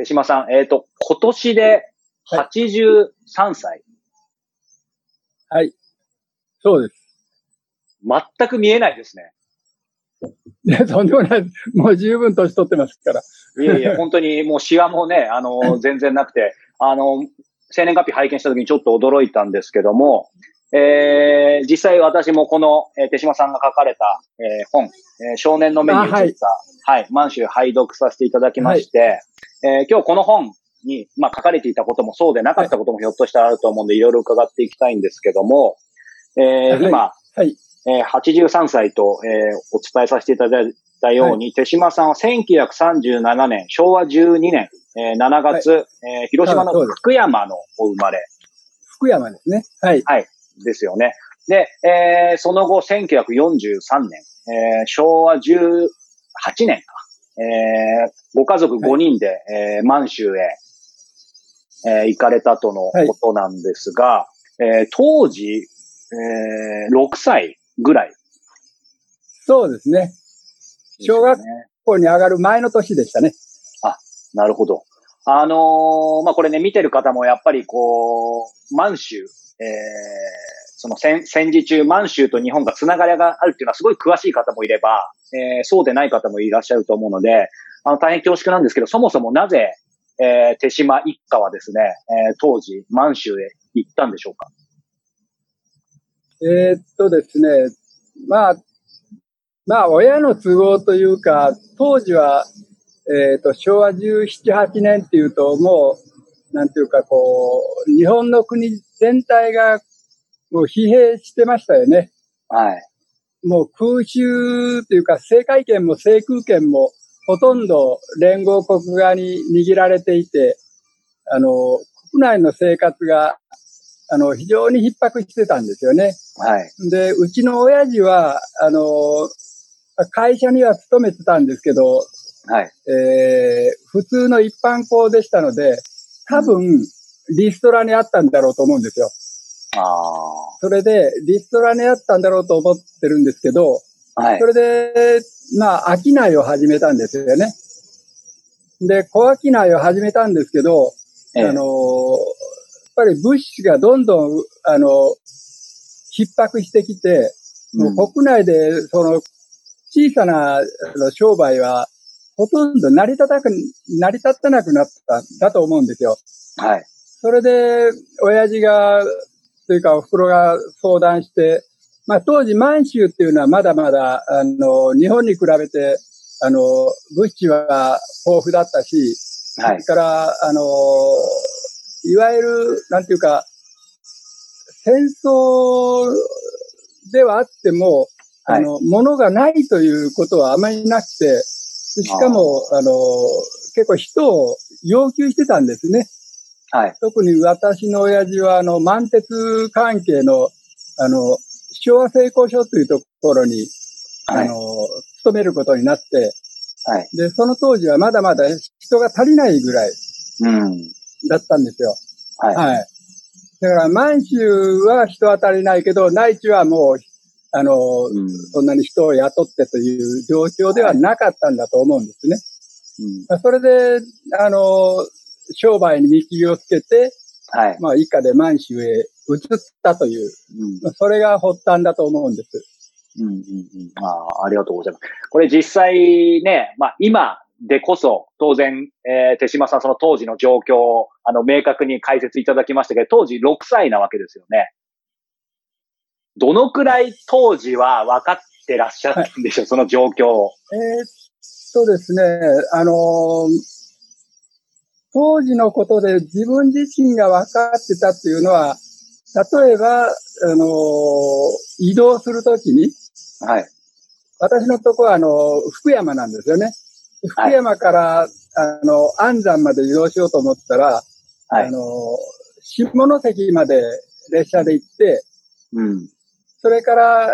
手島さん、えっ、と、今年で83歳。はい。そうです。全く見えないですね。いや、とんでもない。もう十分年取ってますから。いやいや、本当にもうシワもね、あの、全然なくて、あの、生年月日拝見した時にちょっと驚いたんですけども、えー、実際私もこの、えー手島さんが書かれた、えー本、えー少年の目に映った、はい、満州拝読させていただきまして、えー今日この本に、まあ、書かれていたこともそうでなかったこともひょっとしたらあると思うんで、いろいろ伺っていきたいんですけども、えーはい今、はい。えー83歳と、えーお伝えさせていただいたように、手島さんは1937年、昭和12年、えー7月、えー広島の福山のお生まれ福山ですね。はい。ですよね。で、えーその後、1943年、えー昭和18年か、えーご家族5人で、えー満州へ、えー行かれたとのことなんですが、えー当時、えー6歳ぐらいそうですね。小学校に上がる前の年でしたね。なるほど。あのーまあ、これね、見てる方もやっぱりこう、満州、えー、その戦戦時中、満州と日本がつながりがあるっていうのはすごい詳しい方もいれば、えーそうでない方もいらっしゃると思うので、あの、大変恐縮なんですけど、そもそもなぜ、えー手島一家はですね、えー当時、満州へ行ったんでしょうか？えーっとですね。まあ、まあ、親の都合というか、当時は、えーっと、昭和17、8年っていうと、もう、なんていうか、こう、日本の国全体が、もう疲弊してましたよね。はい。もう空襲というか、政界権も制空権もほとんど連合国側に握られていて、あの、国内の生活が、あの、非常に逼迫してたんですよね。はい。で、うちの親父は、あの、会社には勤めてたんですけど、はい。えー普通の一般校でしたので、多分、リストラにあったんだろうと思うんですよ。あそれで、リストラにあったんだろうと思ってるんですけど、あ。はいそ。れで、まあ、商いを始めたんですよね。で、小商いを始めたんですけど、ええあの、やっぱり物資がどんどん、あの、逼迫してきて、うんもう国内で、その、小さな商売は、ほとんど成り立たく、成り立たなくなったんだと思うんですよ。はい。それで、親父が、というか、お袋が相談して、まあ、当時、満州っていうのはまだまだ、あの、日本に比べて、あの、物資は豊富だったし、はい。それから、あの、いわゆる、なんていうか、戦争ではあっても、はいあの、物がないということはあまりなくて、しかも、あの、結構人を要求してたんですね。はい。特に私の親父は、あの、満鉄関係の、あの、昭和成功所というところに、はい。あの、勤めることになって、はい。で、その当時はまだまだ人が足りないぐらいうん。だったんですよ。はい。はい。だから、満州は人は足りないけど、内地はもう、あの、うん。そんなに人を雇ってという状況ではなかったんだと思うんですね。うん。それで、あの、商売に見切りをつけて、はい。まあ、以下で満州へ移ったという、うん。まあそれが発端だと思うんです。うんうんうん。ああ、ありがとうございます。これ実際ね、まあ今でこそ、当然、えー手島さんその当時の状況を、あの、明確に解説いただきましたけど、当時6歳なわけですよね。どのくらい当時は分かってらっしゃったんでしょう、その状況を。えーっとですね、あのー当時のことで自分自身が分かってたっていうのは、例えば、あのー移動するときに、はい。私のとこは、あの、福山なんですよね。福山から、あの、安山まで移動しようと思ったら、はい。あの、下関まで列車で行って、うん。それから、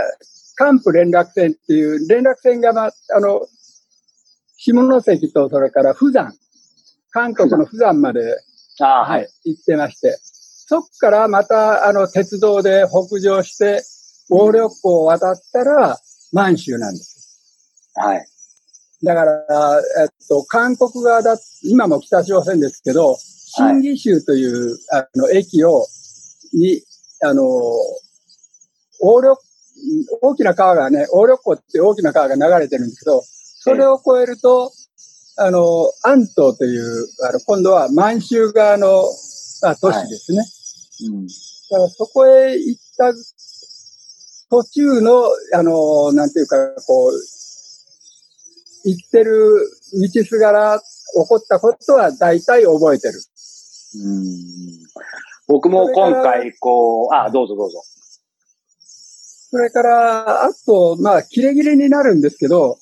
関府連絡船っていう、連絡船が、ま、あの、下関とそれから富山、韓国の富山まで、ははいい、。行ってまして、そっからまた、あの、鉄道で北上して、横緑湖を渡ったら、満州なんです。はい。だから、えっと、韓国側だ、今も北朝鮮ですけど、新義州という、はい、あの、駅を、に、あの、横緑、大きな川がね、横緑湖って大きな川が流れてるんですけど、それを越えると、あの、安東という、あの、今度は満州側のあ都市ですね。はい、うん。だからそこへ行った途中の、あの、なんていうか、こう、行ってる道すがら起こったことは大体覚えてる。うん僕も今回、こう、あ、どうぞどうぞ。それから、あと、まあ、キレキレになるんですけど、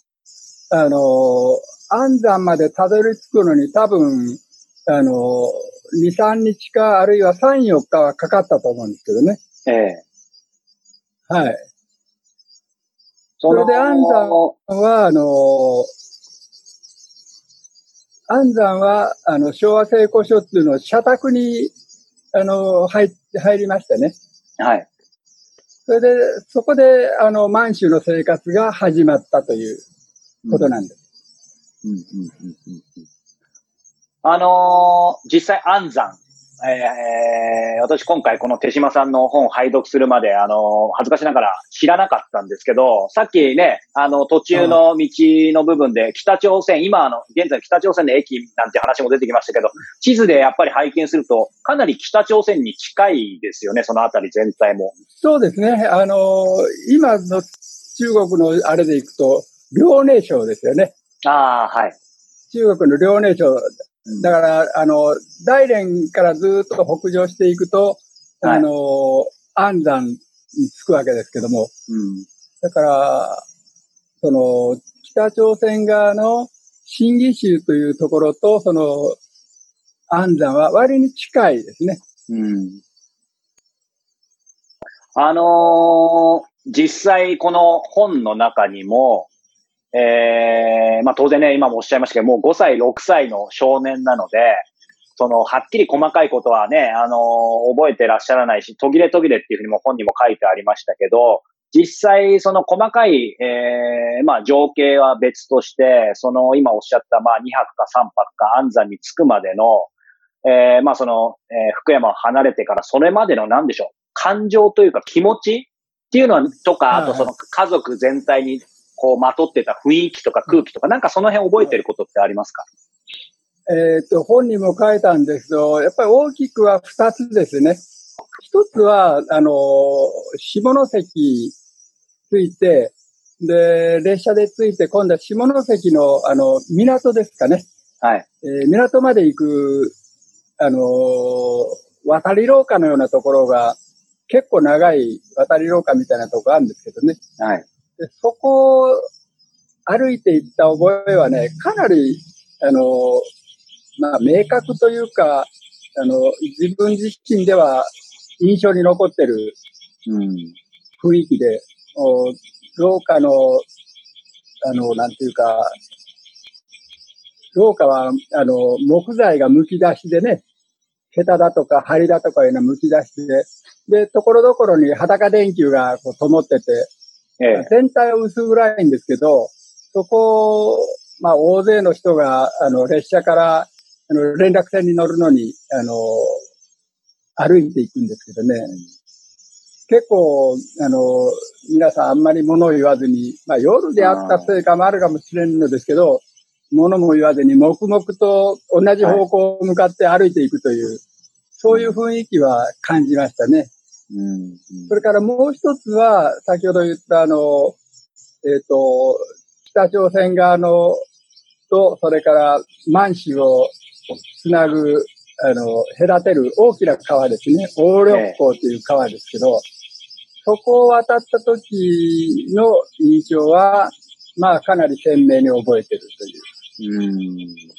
あの、安山までたどり着くのに多分、あの、2、3日か、あるいは3、4日はかかったと思うんですけどね。ええ。はい。それで安山は、あの、安山は、あの、昭和成功書っていうのを社宅に、あの、入、入りましてね。はい。それで、そこで、あの、満州の生活が始まったということなんです。あのー、実際安山、えー、私今回この手島さんの本を拝読するまで、あの、恥ずかしながら知らなかったんですけど、さっきね、あの、途中の道の部分で北朝鮮、今あの、現在北朝鮮の駅なんて話も出てきましたけど、地図でやっぱり拝見すると、かなり北朝鮮に近いですよね、そのあたり全体も。そうですね。あの、今の中国のあれでいくと、遼寧省ですよね。ああ、はい。中国の遼寧省だから、あの、大連からずっと北上していくと、はい、あの、安山に着くわけですけども、うん、だから、その、北朝鮮側の新義州というところと、その、安山は割に近いですね。うん。あのー、実際この本の中にも、えー、まあ当然ね、今もおっしゃいましたけど、もう5歳、6歳の少年なので、その、はっきり細かいことはね、あのー、覚えてらっしゃらないし、途切れ途切れっていうふうにも本にも書いてありましたけど、実際、その細かい、えー、まあ、情景は別として、その、今おっしゃった、まあ、2泊か3泊か安山に着くまでの、えー、まあ、その、えー、福山を離れてから、それまでの何でしょう、感情というか気持ちっていうのとか、あとその家族全体にこう、まとってた雰囲気とか空気とか、なんかその辺覚えてることってありますか？えっ、と、本にも書いたんですけど、やっぱり大きくは二つですね。一つは、あの、下関着いて、で、列車で着いて、今度は下関の、あの、港ですかね。はい。えー、港まで行く、あの渡り廊下のようなところが、結構長い渡り廊下みたいなところあるんですけどね。はい。でそこを歩いていった覚えはね、かなり、あの、まあ、明確というか、あの、自分自身では印象に残ってる雰囲気で、うん、廊下の、あの、なんていうか、廊下は、あの、木材が剥き出しでね、桁だとか梁だとかいうのは剥き出しで、で、ところどころに裸電球がこう灯ってて、ええ、全体は薄暗いんですけど、そこを、まあ、大勢の人が、あの、列車から、あの、連絡船に乗るのに、あの、歩いていくんですけどね。結構、あの、皆さんあんまり物を言わずに、まあ、夜であったせいかもあるかもしれんのですけど、物も言わずに黙々と同じ方向を向かって歩いていくという、はい、そういう雰囲気は感じましたね。うんそれからもう一つは、先ほど言ったあの、えっ、ー、と、北朝鮮側のと、それから満州をつなぐ、あの、隔てる大きな川ですね。横緑港という川ですけど、そこを渡った時の印象は、まあ、かなり鮮明に覚えてるという。うん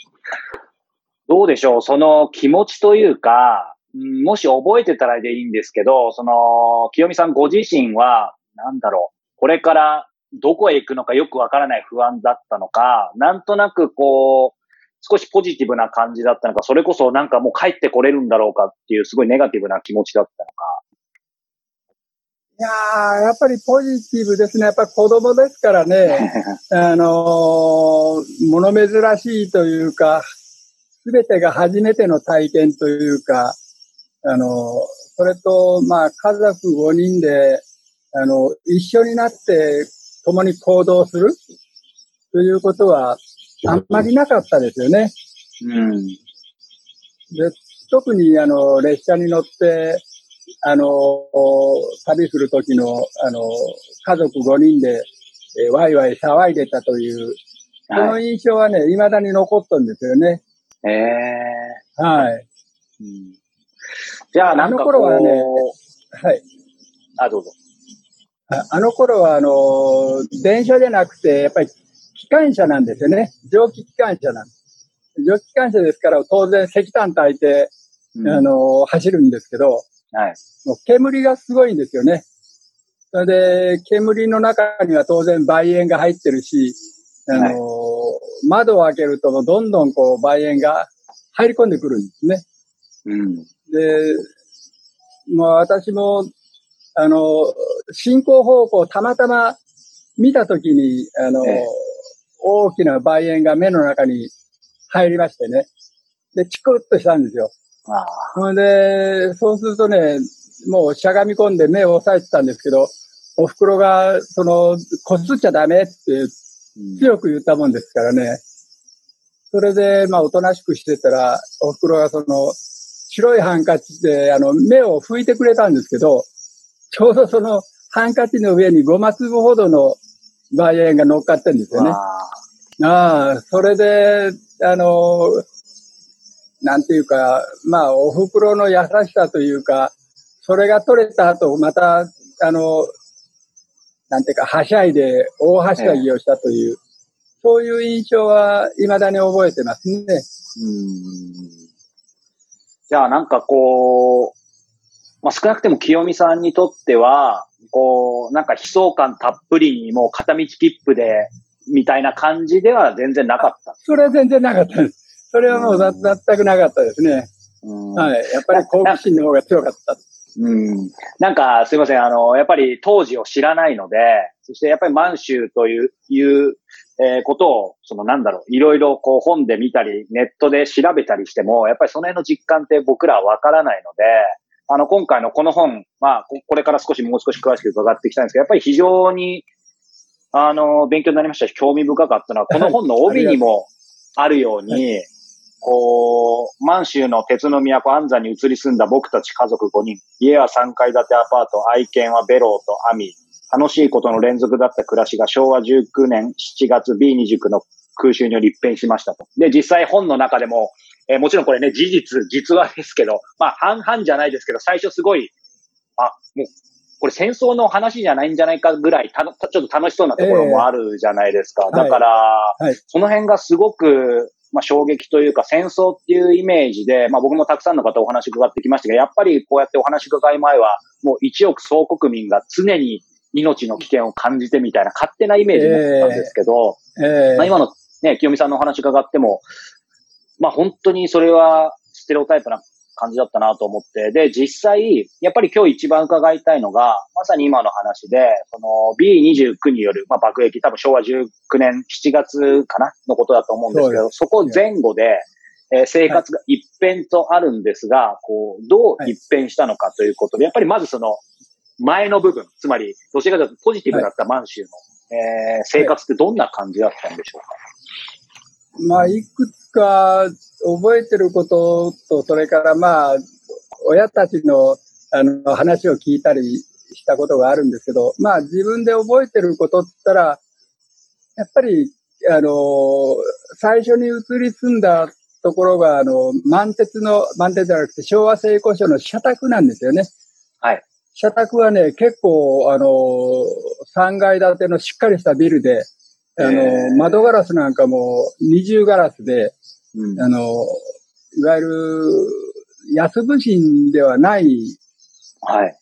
どうでしょうその気持ちというか、もし覚えてたらでいいんですけど、その、清美さんご自身は、なんだろう、これからどこへ行くのかよくわからない不安だったのか、なんとなくこう、少しポジティブな感じだったのか、それこそなんかもう帰ってこれるんだろうかっていうすごいネガティブな気持ちだったのか。いやー、やっぱりポジティブですね。やっぱり子供ですからね。あのー、物珍しいというか、すべてが初めての体験というか、あのー、それと、まあ、家族5人で、あの、一緒になって共に行動する？ということは、あんまりなかったですよね。うん。で特に、あの、列車に乗って、あの、旅する時の、あの、家族5人で、えー、ワイワイ騒いでたという、その印象はね、はい、未だに残ったんですよね。ええー、はい、うん。じゃあ、あの頃はね、はい。あ、どうぞ。ああの頃は、あの、電車じゃなくて、やっぱり機関車なんですよね。蒸気機関車なんです。蒸気機関車ですから、当然石炭炊いて、うん、あの、走るんですけど、はい。もう煙がすごいんですよね。それで、煙の中には当然梅煙が入ってるし、あの、はい、窓を開けるとどんどんこう梅煙が入り込んでくるんですね。うん。で、まあ私も、あの、進行方向たまたま見たときに、あの、ええ、大きな梅煙が目の中に入りましてね。で、チクッとしたんですよ。ほんで、そうするとね、もうしゃがみ込んで目を押さえてたんですけど、お袋が、その、こすっちゃダメって強く言ったもんですからね。それで、まあ、おとなしくしてたら、お袋がその、白いハンカチで、あの、目を拭いてくれたんですけど、ちょうどその、ハンカチの上に5マ粒ほどのバイエンが乗っかってるんですよね。ああ、それで、あの、なんていうか、まあ、お袋の優しさというか、それが取れた後、また、あの、なんていうか、はしゃいで、大はしゃぎをしたという、そういう印象は未だに覚えてますね。うんじゃあなんかこう、まあ、少なくても清美さんにとっては、こう、なんか悲壮感たっぷりにもう片道切符で、みたいな感じでは全然なかった。それは全然なかったです。それはもう全くなかったですね。はい。やっぱり好奇心の方が強かった。うん。なんか、すいません。あの、やっぱり当時を知らないので、そしてやっぱり満州という、いう、えー、ことを、そのなんだろう、いろいろこう本で見たり、ネットで調べたりしても、やっぱりその辺の実感って僕らはわからないので、あの、今回のこの本、まあ、これから少しもう少し詳しく伺っていきたいんですけど、やっぱり非常に、あの、勉強になりましたし、興味深かったのは、この本の帯にもあるように、こう、満州の鉄の都安山に移り住んだ僕たち家族5人。家は3階建てアパート、愛犬はベローとアミ。楽しいことの連続だった暮らしが昭和19年7月 B29 の空襲により一変しましたと。で、実際本の中でも、えー、もちろんこれね、事実、実話ですけど、まあ半々じゃないですけど、最初すごい、あ、もう、これ戦争の話じゃないんじゃないかぐらいた、ちょっと楽しそうなところもあるじゃないですか。えー、だから、はいはい、その辺がすごく、まあ、衝撃というか戦争っていうイメージで、まあ、僕もたくさんの方お話伺ってきましたが、やっぱりこうやってお話伺い前は、もう一億総国民が常に命の危険を感じてみたいな勝手なイメージを持ってたんですけど、えーえ。ー、まあ、今のね、清美さんのお話伺っても、まあ本当にそれはステレオタイプな感じだったなと思って、で、実際、やっぱり今日一番伺いたいのが、まさに今の話で、その B29 による、まあ、爆撃、多分昭和19年7月かなのことだと思うんですけど、そこ前後で、えー、生活が一変とあるんですが、はい、こう、どう一変したのかということで、やっぱりまずその、前の部分、つまり、どちらかというとポジティブだった満州の、はい、えー、生活ってどんな感じだったんでしょうか、まあ、いくつか覚えてることと、それからまあ、親たちのあの話を聞いたりしたことがあるんですけど、まあ自分で覚えてることって言ったら、やっぱり、あの、最初に移り住んだところが、あの、満鉄の、満鉄じゃなくて昭和成功所の社宅なんですよね。はい。社宅はね、結構、あの、3階建てのしっかりしたビルで、あの、窓ガラスなんかも二重ガラスで、うん、あの、いわゆる安部人ではない、はい。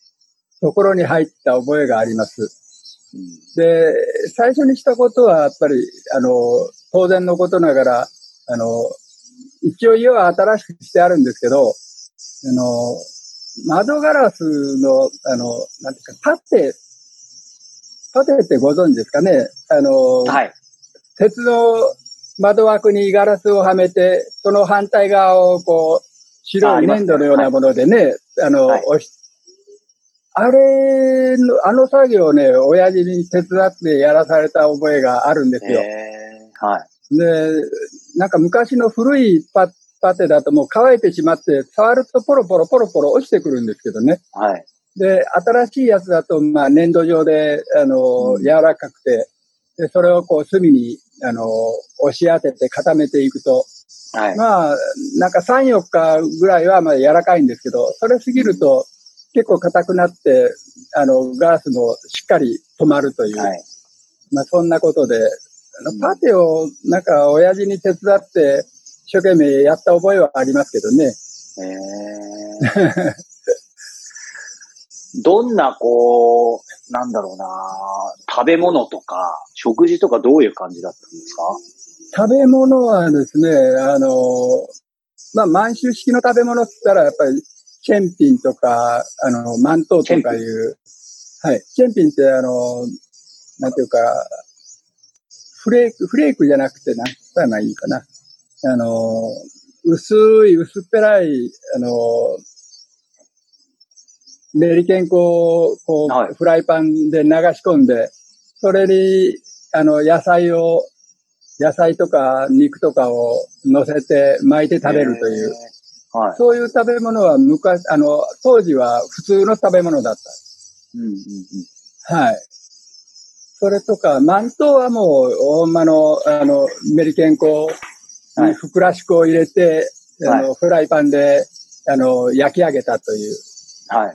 ところに入った覚えがあります。うん、で、最初にしたことは、やっぱり、あの、当然のことながら、あの、一応家は新しくしてあるんですけど、あの、窓ガラスの、あの、なんていうか、パテ、パテってご存知ですかね？あの、はい。鉄の窓枠にガラスをはめて、その反対側をこう、白い粘土のようなものでね、あの、はい押しあれの、あの作業をね、親父に手伝ってやらされた覚えがあるんですよ。えー、はい。で、なんか昔の古いパパテだともう乾いてしまって、触るとポロポロポロポロ落ちてくるんですけどね。はい。で、新しいやつだと、まあ、粘土状で、あの、うん柔らかくて、で、それをこう、隅に、あの、押し当てて固めていくと、はい。まあ、なんか3、4日ぐらいはまあ柔らかいんですけど、それ過ぎると結構硬くなって、あの、ガラスもしっかり止まるという、はい。まあそんなことで、あうんのパテをなんか親父に手伝って一生懸命やった覚えはありますけどね。えー、どんな、こう、なんだろうな、食べ物とか、食事とかどういう感じだったんですか？食べ物はですね、あの、まあ満州式の食べ物って言ったらやっぱりチェンピンとか、あの、マントウとかいう、はい。チェンピンってあの、なんていうか、フレーク、フレークじゃなくて、なんつったらいいかな。あの、薄い、薄っぺらい、あの、メリケン粉を、こう、はいフライパンで流し込んで、それに、あの、野菜を、野菜とか肉とかを乗せて巻いて食べるという、えー。はい。そういう食べ物は昔、あの、当時は普通の食べ物だった。うんうんうん。はい。それとか、マントウはもう、大間の、あの、メリケン粉にはいふくらし粉を入れて、あの、はフライパンで、あの、焼き上げたという。は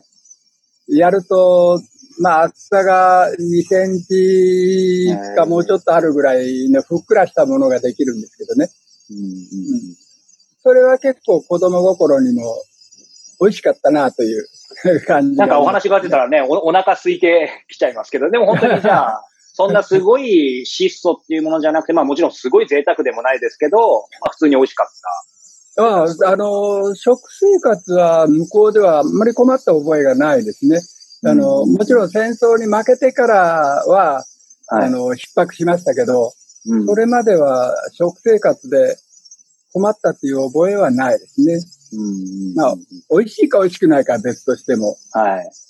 い。やると、まあ、厚さが2センチかもうちょっとあるぐらいのふっくらしたものができるんですけどね。うん。それは結構子供心にも美味しかったなという感じが。なんかお話があってたらね、おお腹空いてきちゃいますけど、でも本当にじゃあ、そんなすごい質素っていうものじゃなくて、まあもちろんすごい贅沢でもないですけど、まあ普通に美味しかった。まあ、あの、食生活は向こうではあんまり困った覚えがないですね。あの、うんもちろん戦争に負けてからは、はいあの、逼迫しましたけど、うんそれまでは食生活で困ったっていう覚えはないですね。うんまあ美味しいか美味しくないかは別としても。はい。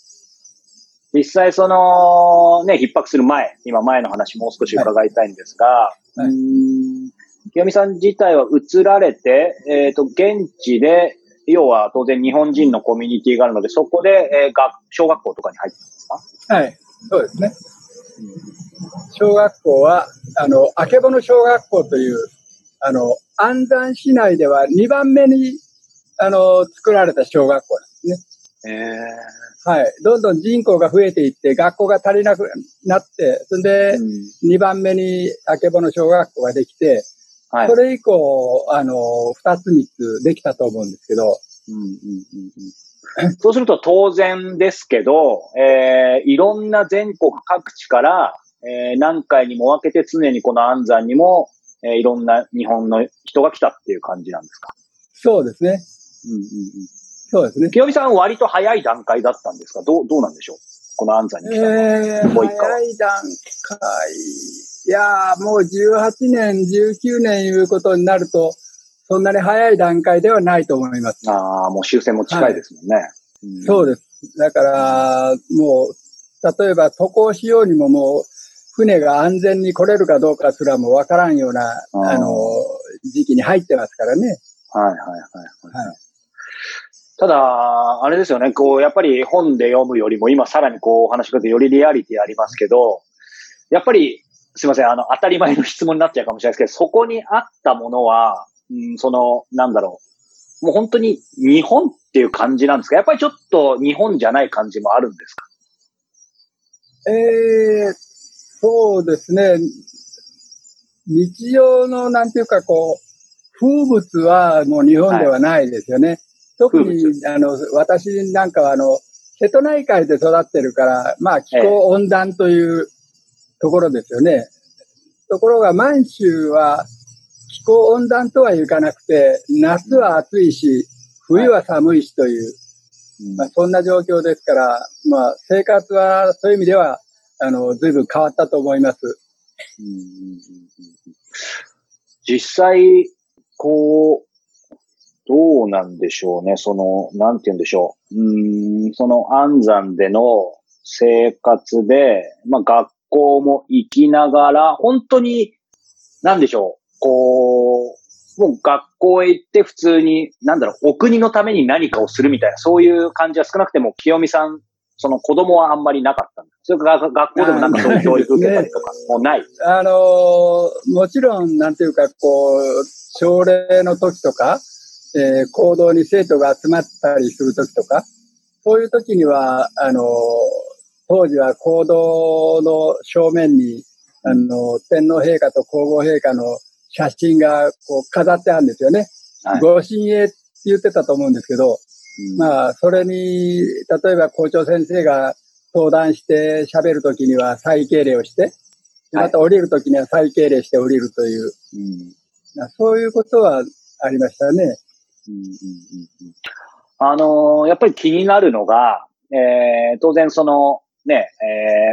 実際その、ね、逼迫する前、今前の話もう少し伺いたいんですが、はいうーん清美さん自体は移られて、えっ、と、現地で、要は当然日本人のコミュニティがあるので、そこで、えー学小学校とかに入ったんですか？はい。そうですね。小学校は、あの、あけぼの小学校という、あの、安山市内では2番目に、あの、作られた小学校ですね。えはい。どんどん人口が増えていって、学校が足りなくなって、それで、うん2番目にあけぼの小学校ができて、はいそ。れ以降、あの、2つ3つできたと思うんですけど、うんうんうんうんそうすると当然ですけど、えーいろんな全国各地から、えー何回にも分けて常にこの安山にも、えーいろんな日本の人が来たっていう感じなんですか？そうですね。うんうんうん、そうですね。清美さんは割と早い段階だったんですか？どう、どうなんでしょう？この安山に来たのは。えー、もう一個早い段階。いやー、もう18年、19年いうことになると、そんなに早い段階ではないと思います。ああ、もう終戦も近いですもんね。うんそうです。だから、もう、例えば渡航しようにももう、船が安全に来れるかどうかすらもわからんような、あの、時期に入ってますからね。はいはいはいはい。はいただ、あれですよね、こう、やっぱり本で読むよりも、今さらにこう、お話しかけてよりリアリティありますけど、やっぱり、すいません、あの、当たり前の質問になっちゃうかもしれないですけど、そこにあったものは、うん、その、なんだろう、もう本当に日本っていう感じなんですか？やっぱりちょっと日本じゃない感じもあるんですか？えー、そうですね。日常の、なんていうか、こう、風物はもう日本ではないですよね。特に風、あの、私なんかは、あの、瀬戸内海で育ってるから、まあ、気候温暖というところですよね。ところが、満州は、気候温暖とはいかなくて、夏は暑いし、冬は寒いしという、まあ、そんな状況ですから、まあ、生活はそういう意味では、あの、随分変わったと思います。実際、こう、どうなんでしょうね。その、なんて言うんでしょう。うん、その安山での生活で、まあ学校も行きながら、本当に、なんでしょう。こう、もう学校へ行って普通に、なんだろう、お国のために何かをするみたいな、そういう感じは少なくても、清美さん、その子供はあんまりなかったんだ。それから学校でもなんかそういう教育受けたりとか、もうない？あのー、もちろん、なんていうか、こう、朝礼の時とか、えー、行動に生徒が集まったりする時とか、そういう時には、あのー、当時は行動の正面に、あの、天皇陛下と皇后陛下の写真がこう飾ってあるんですよね。はい、ご神営って言ってたと思うんですけど、うん、まあ、それに、例えば校長先生が登壇して喋るときには再敬礼をして、また降りるときには再敬礼して降りるという、うん、そういうことはありましたね。うんうんうん、あのー、やっぱり気になるのが、えー、当然その、ね、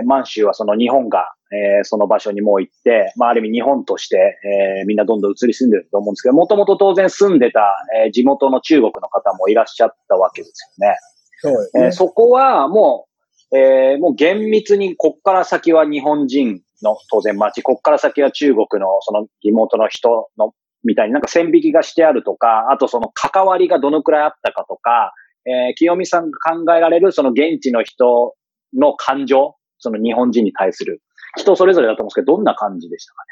えー、満州はその日本が、えー、その場所にもう行って、まあ、ある意味日本として、えー、みんなどんどん移り住んでると思うんですけど、もともと当然住んでた、えー、地元の中国の方もいらっしゃったわけですよね。そうね。えー、そこはもう、えー、もう厳密にこっから先は日本人の当然町、こっから先は中国のその地元の人のみたいになんか線引きがしてあるとか、あとその関わりがどのくらいあったかとか、えー、清美さんが考えられるその現地の人の感情、その日本人に対する。人それぞれだと思うんですけど、どんな感じでしたかね？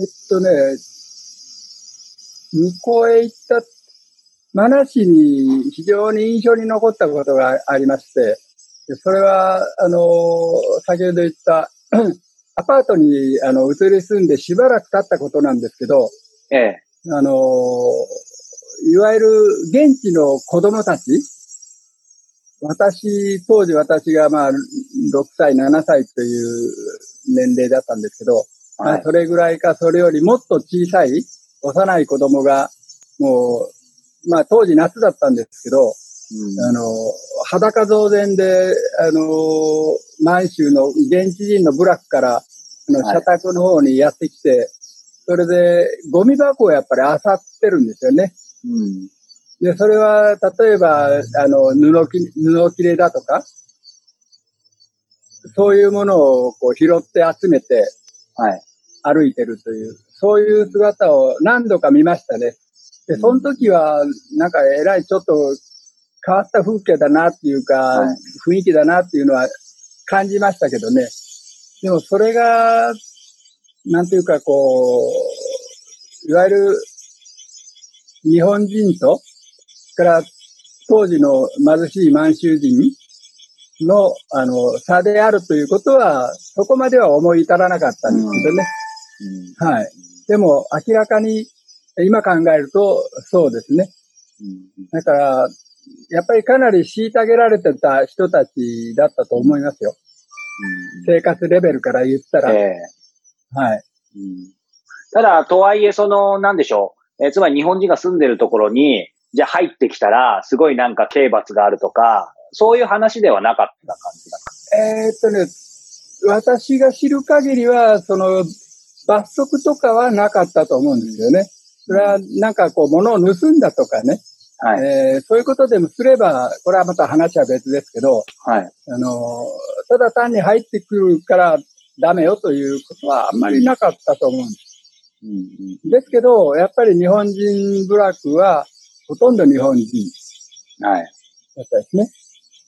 えっとね、向こうへ行った、マナ市に非常に印象に残ったことがありまして、それは、あの、先ほど言ったアパートにあの移り住んでしばらく経ったことなんですけど、ええ。あの、いわゆる現地の子供たち、私、当時私がまあ、6歳、7歳という年齢だったんですけど、はい、まあ、それぐらいか、それよりもっと小さい、幼い子供が、もう、まあ当時夏だったんですけど、うん、あの、裸増前で、あの、満州の現地人の部落から、あの、社宅の方にやってきて、はい、それで、ゴミ箱をやっぱり漁ってるんですよね。うんで、それは、例えば、あの、布き、布切れだとか、そういうものをこう拾って集めて、はい。歩いてるという、そういう姿を何度か見ましたね。で、その時は、なんか偉いちょっと変わった風景だなっていうか、はい、雰囲気だなっていうのは感じましたけどね。でもそれが、なんていうかこう、いわゆる日本人とから当時の貧しい満州人の、あの、差であるということは、そこまでは思い至らなかったんですけどね。うん、はい。でも、明らかに、今考えると、そうですね。だから、やっぱりかなり虐げられてた人たちだったと思いますよ。生活レベルから言ったら。えー、はい、ただ、とはいえ、その、なんでしょう。えー、つまり日本人が住んでるところに、じゃあ入ってきたら、すごいなんか刑罰があるとか、そういう話ではなかった感じだえー、っとね、私が知る限りは、その、罰則とかはなかったと思うんですよね。それは、なんかこう、物を盗んだとかね。はい。えー、そういうことでもすれば、これはまた話は別ですけど、はい。あの、ただ単に入ってくるからダメよということはあんまりなかったと思うんです。うんうん、ですけど、やっぱり日本人部落は、ほとんど日本人。はい。だったですね。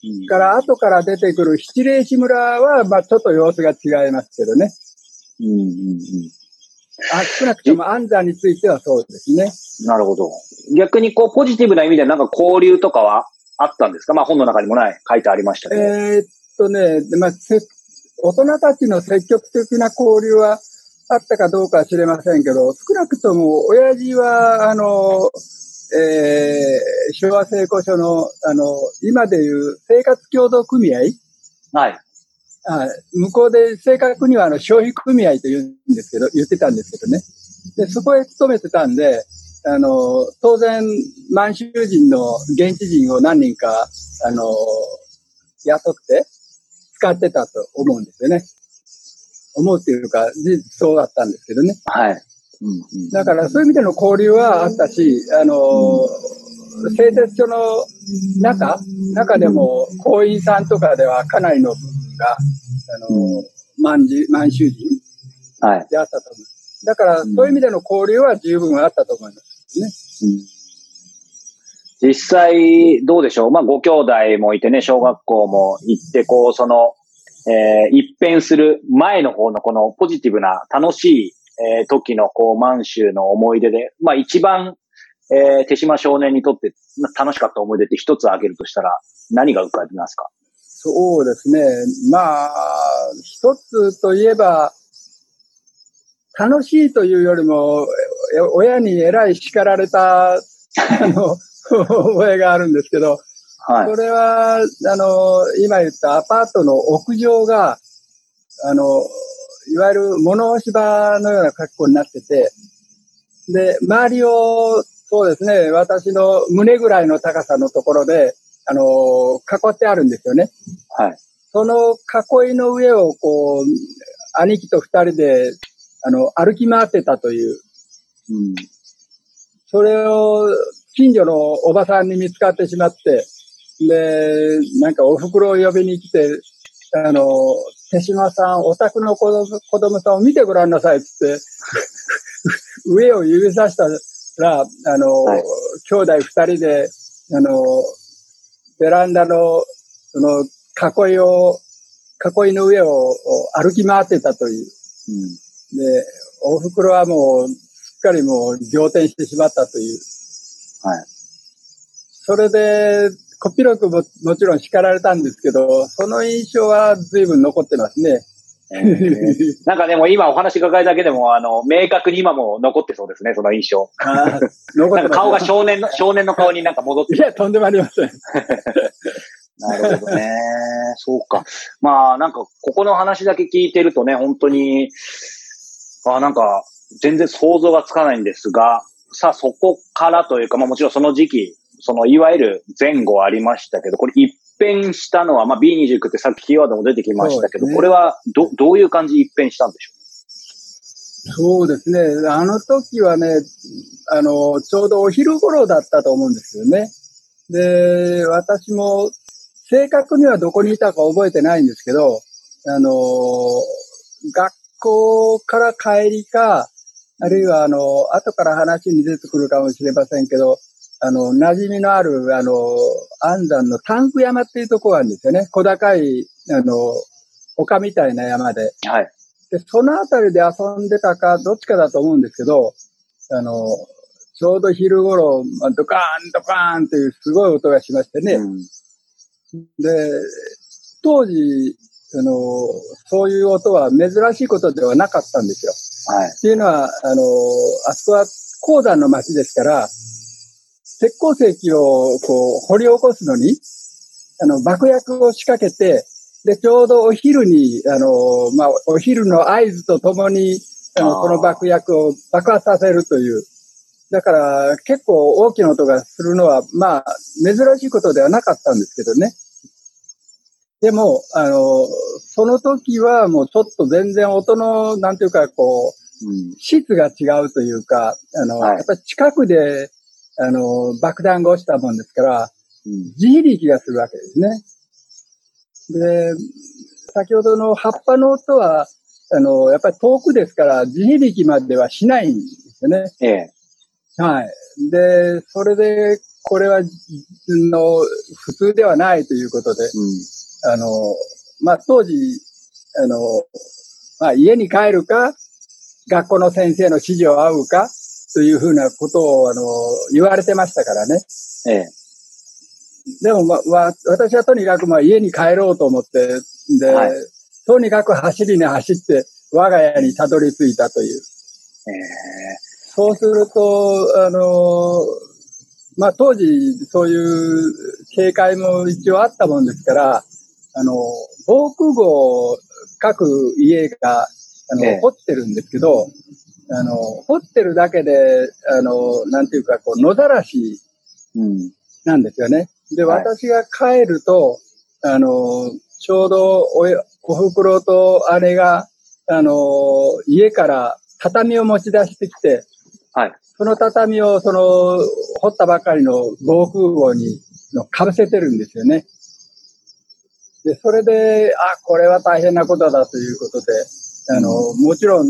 うん、から後から出てくる七霊市村は、まあちょっと様子が違いますけどね。うんうんうん。あ少なくとも安山についてはそうですね。なるほど。逆にこうポジティブな意味でなんか交流とかはあったんですか？まあ本の中にもない、書いてありましたけど。えー、っとね、まあ、大人たちの積極的な交流はあったかどうかは知れませんけど、少なくとも親父は、あの、えー、昭和成功所の、あの、今でいう生活協同組合はい。あ向こうで正確にはあの消費組合と言うんですけど、言ってたんですけどね。で、そこへ勤めてたんで、あの、当然、満州人の現地人を何人か、あの、雇って使ってたと思うんですよね。思うっていうか、事実そうだったんですけどね。はい。うんうん、だからそういう意味での交流はあったし、あの、製鉄所の中、中でも、行員さんとかではかなりのが、あの、満満州人。であったと思います。だから、そういう意味での交流は十分あったと思いますね。うん、実際、どうでしょう？まあ、ご兄弟もいてね、小学校も行って、こう、その、えー、一変する前の方のこのポジティブな楽しい、えー、時のこう満州の思い出で、まあ一番えー、手島少年にとって楽しかった思い出って一つ挙げるとしたら、何が浮かびますか？そうですね。まあ、一つといえば、楽しいというよりも、親に偉い叱られた、あの、覚えがあるんですけど、はい、それは、あの、今言ったアパートの屋上が、あの、いわゆる物干し場のような格好になってて、で、周りをそうですね。私の胸ぐらいの高さのところで、あの、囲ってあるんですよね。はい。その囲いの上を、こう、兄貴と二人で、あの、歩き回ってたという。うん。それを、近所のおばさんに見つかってしまって、で、なんかお袋を呼びに来て、あの、手島さん、お宅の子供子供さんを見てごらんなさいってって、上を指さしたら、あの、はい、兄弟二人で、あの、ベランダの、その、囲いを、囲いの上を歩き回ってたという。うん、で、お袋はもう、すっかりもう仰天してしまったという。はい。それで、こっぴろくももちろん叱られたんですけど、その印象は随分残ってますね。なんかでも今お話伺いだけでも、あの、明確に今も残ってそうですね、その印象。なんか顔が少年の、少年の顔になんか戻っていや、とんでもありません。なるほどね。そうか。まあ、なんか、ここの話だけ聞いてるとね、本当に、あなんか、全然想像がつかないんですが、さあ、そこからというか、まあもちろんその時期、その、いわゆる前後ありましたけど、これ一変したのは、まあ、B29 ってさっきキーワードも出てきましたけど、ね、これはど、どういう感じ一変したんでしょう？そうですね。あの時はね、あの、ちょうどお昼頃だったと思うんですよね。で、私も正確にはどこにいたか覚えてないんですけど、あの、学校から帰りか、あるいはあの、後から話に出てくるかもしれませんけど、あの、馴染みのある、あの、安山のタンク山っていうところがあるんですよね。小高い、あの、丘みたいな山で。はい。で、そのあたりで遊んでたか、どっちかだと思うんですけど、あの、ちょうど昼頃、ドカーン、ドカーンっていうすごい音がしましてね。うん、で、当時、あの、そういう音は珍しいことではなかったんですよ。はい。っていうのは、あの、あそこは鉱山の町ですから、鉄鉱石をこう掘り起こすのに、あの、爆薬を仕掛けて、で、ちょうどお昼に、あの、まあ、お昼の合図とともに、あの、この爆薬を爆発させるという。だから、結構大きな音がするのは、まあ、珍しいことではなかったんですけどね。でも、あの、その時はもうちょっと全然音の、なんていうか、こう、うん、質が違うというか、あの、はい、やっぱり近くであの、爆弾が落ちたもんですから、地響きがするわけですね。で、先ほどの葉っぱの音は、あの、やっぱり遠くですから、地響きまではしないんですよね。ええ。はい。で、それで、これは、の、普通ではないということで、うん、あの、まあ、当時、あの、まあ、家に帰るか、学校の先生の指示を仰ぐか、というふうなことを、あの、言われてましたからね。ええ。でも、ま、まあ、私はとにかく、まあ、家に帰ろうと思って、で、はい、とにかく走りに走って、我が家にたどり着いたという。ええ。そうすると、あの、まあ、当時、そういう警戒も一応あったもんですから、あの、防空壕を各家が、あの、ええ、掘ってるんですけど、あの、掘ってるだけで、あの、なんていうか、こう、野ざらしなんですよね。で、私が帰ると、あの、ちょうどお、おふくろと姉が、あの、家から畳を持ち出してきて、はい。その畳を、その、掘ったばかりの防空壕に、の、かぶせてるんですよね。で、それで、あ、これは大変なことだということで、あの、もちろん、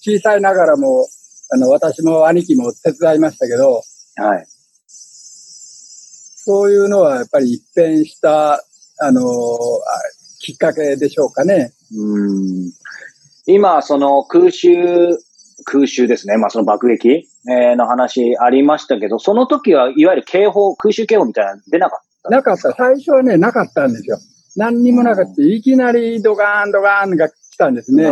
小さいながらも、あの、私も兄貴も手伝いましたけど、はい。そういうのはやっぱり一変した、あの、きっかけでしょうかね。うん。今、その空襲、空襲ですね。まあその爆撃、えー、の話ありましたけど、その時はいわゆる警報、空襲警報みたいなの出なかったなかった。最初はね、なかったんですよ。何にもなかった。いきなりドガーンドガーンが来たんですね。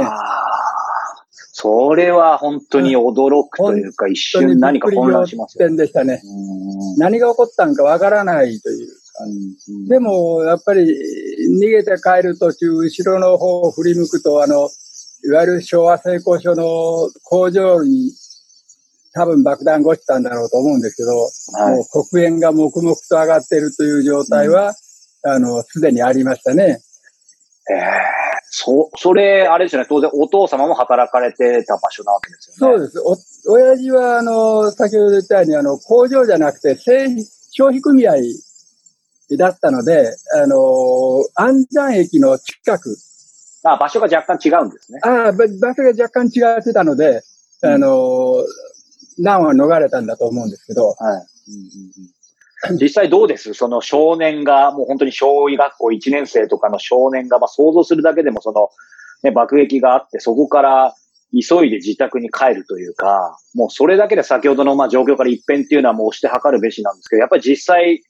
それは本当に驚くというか、一瞬何か混乱しますよ、ね。でしたね。何が起こったんかわからないというか。でも、やっぱり逃げて帰る途中、後ろの方を振り向くと、あの、いわゆる昭和成功所の工場に多分爆弾が落ちたんだろうと思うんですけど、はい、もう黒煙が黙々と上がっているという状態は、うん、あの、すでにありましたね。ええー、そ、それ、あれですよね。当然、お父様も働かれてた場所なわけですよね。そうです。お、親父は、あの、先ほど言ったように、あの、工場じゃなくて、消費組合だったので、あの、安山駅の近く。あ、場所が若干違うんですね。あ場所が若干違ってたので、あの、難は逃れたんだと思うんですけど。はい。うんうんうん 実際どうです？その少年が、もう本当に小学校1年生とかの少年が、まあ想像するだけでもその、ね、爆撃があって、そこから急いで自宅に帰るというか、もうそれだけで先ほどのまあ状況から一変っていうのはもう押して測るべしなんですけど、やっぱり実際、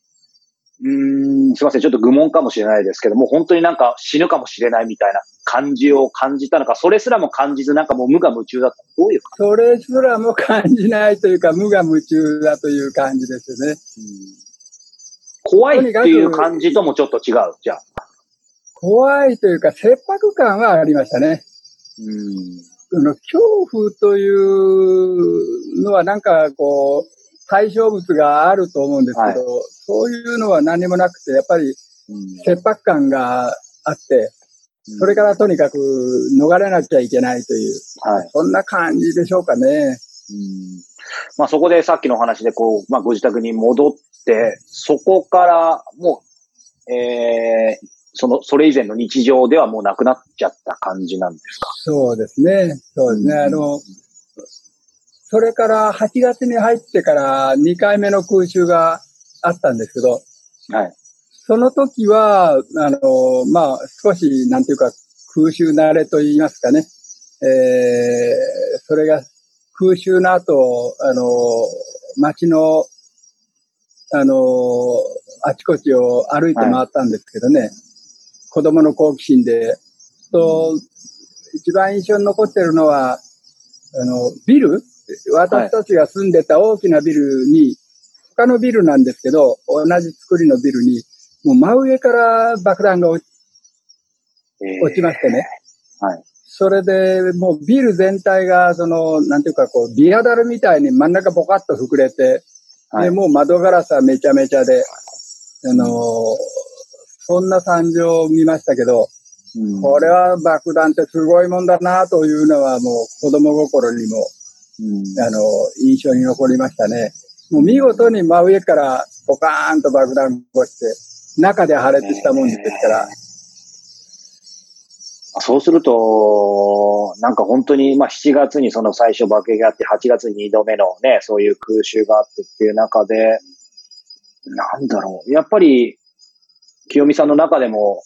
うん、すいません、ちょっと愚問かもしれないですけども、本当になんか死ぬかもしれないみたいな感じを感じたのか、それすらも感じず、なんかもう無我夢中だった。どういうかそれすらも感じないというか、無我夢中だという感じですよね。怖いっていう感じともちょっと違う、じゃあ。怖いというか、切迫感はありましたね。うんその恐怖というのはなんかこう、対象物があると思うんですけど、はい、そういうのは何もなくて、やっぱり切迫感があって、それからとにかく逃れなきゃいけないという、はい、そんな感じでしょうかね。うん。まあ、そこでさっきの話でこう、まあ、ご自宅に戻って、そこからもう、えー、その、それ以前の日常ではもうなくなっちゃった感じなんですか？そうですね。そうですね。あの、それから8月に入ってから2回目の空襲があったんですけど、はい。その時は、あの、まあ、少し、なんていうか、空襲慣れと言いますかね。えー、それが空襲の後、あの、街の、あの、あちこちを歩いて回ったんですけどね、はい、子供の好奇心で、と、一番印象に残ってるのは、あの、ビル私たちが住んでた大きなビルに、他のビルなんですけど、同じ作りのビルに、もう真上から爆弾が落ち,、ましてね。はい。それで、もうビル全体が、その、なんていうか、こう、ビアダルみたいに真ん中ボカッと膨れて、はい、で、もう窓ガラスはめちゃめちゃで、あのー、そんな惨状を見ましたけど、うん、これは爆弾ってすごいもんだなというのはもう子供心にも、うん、あの、印象に残りましたね。もう見事に真上からポカーンと爆弾をして、中で破裂したもんですから。そうすると、なんか本当に、まあ7月にその最初爆撃があって、8月に2度目のね、そういう空襲があってっていう中で、なんだろう。やっぱり、清美さんの中でも、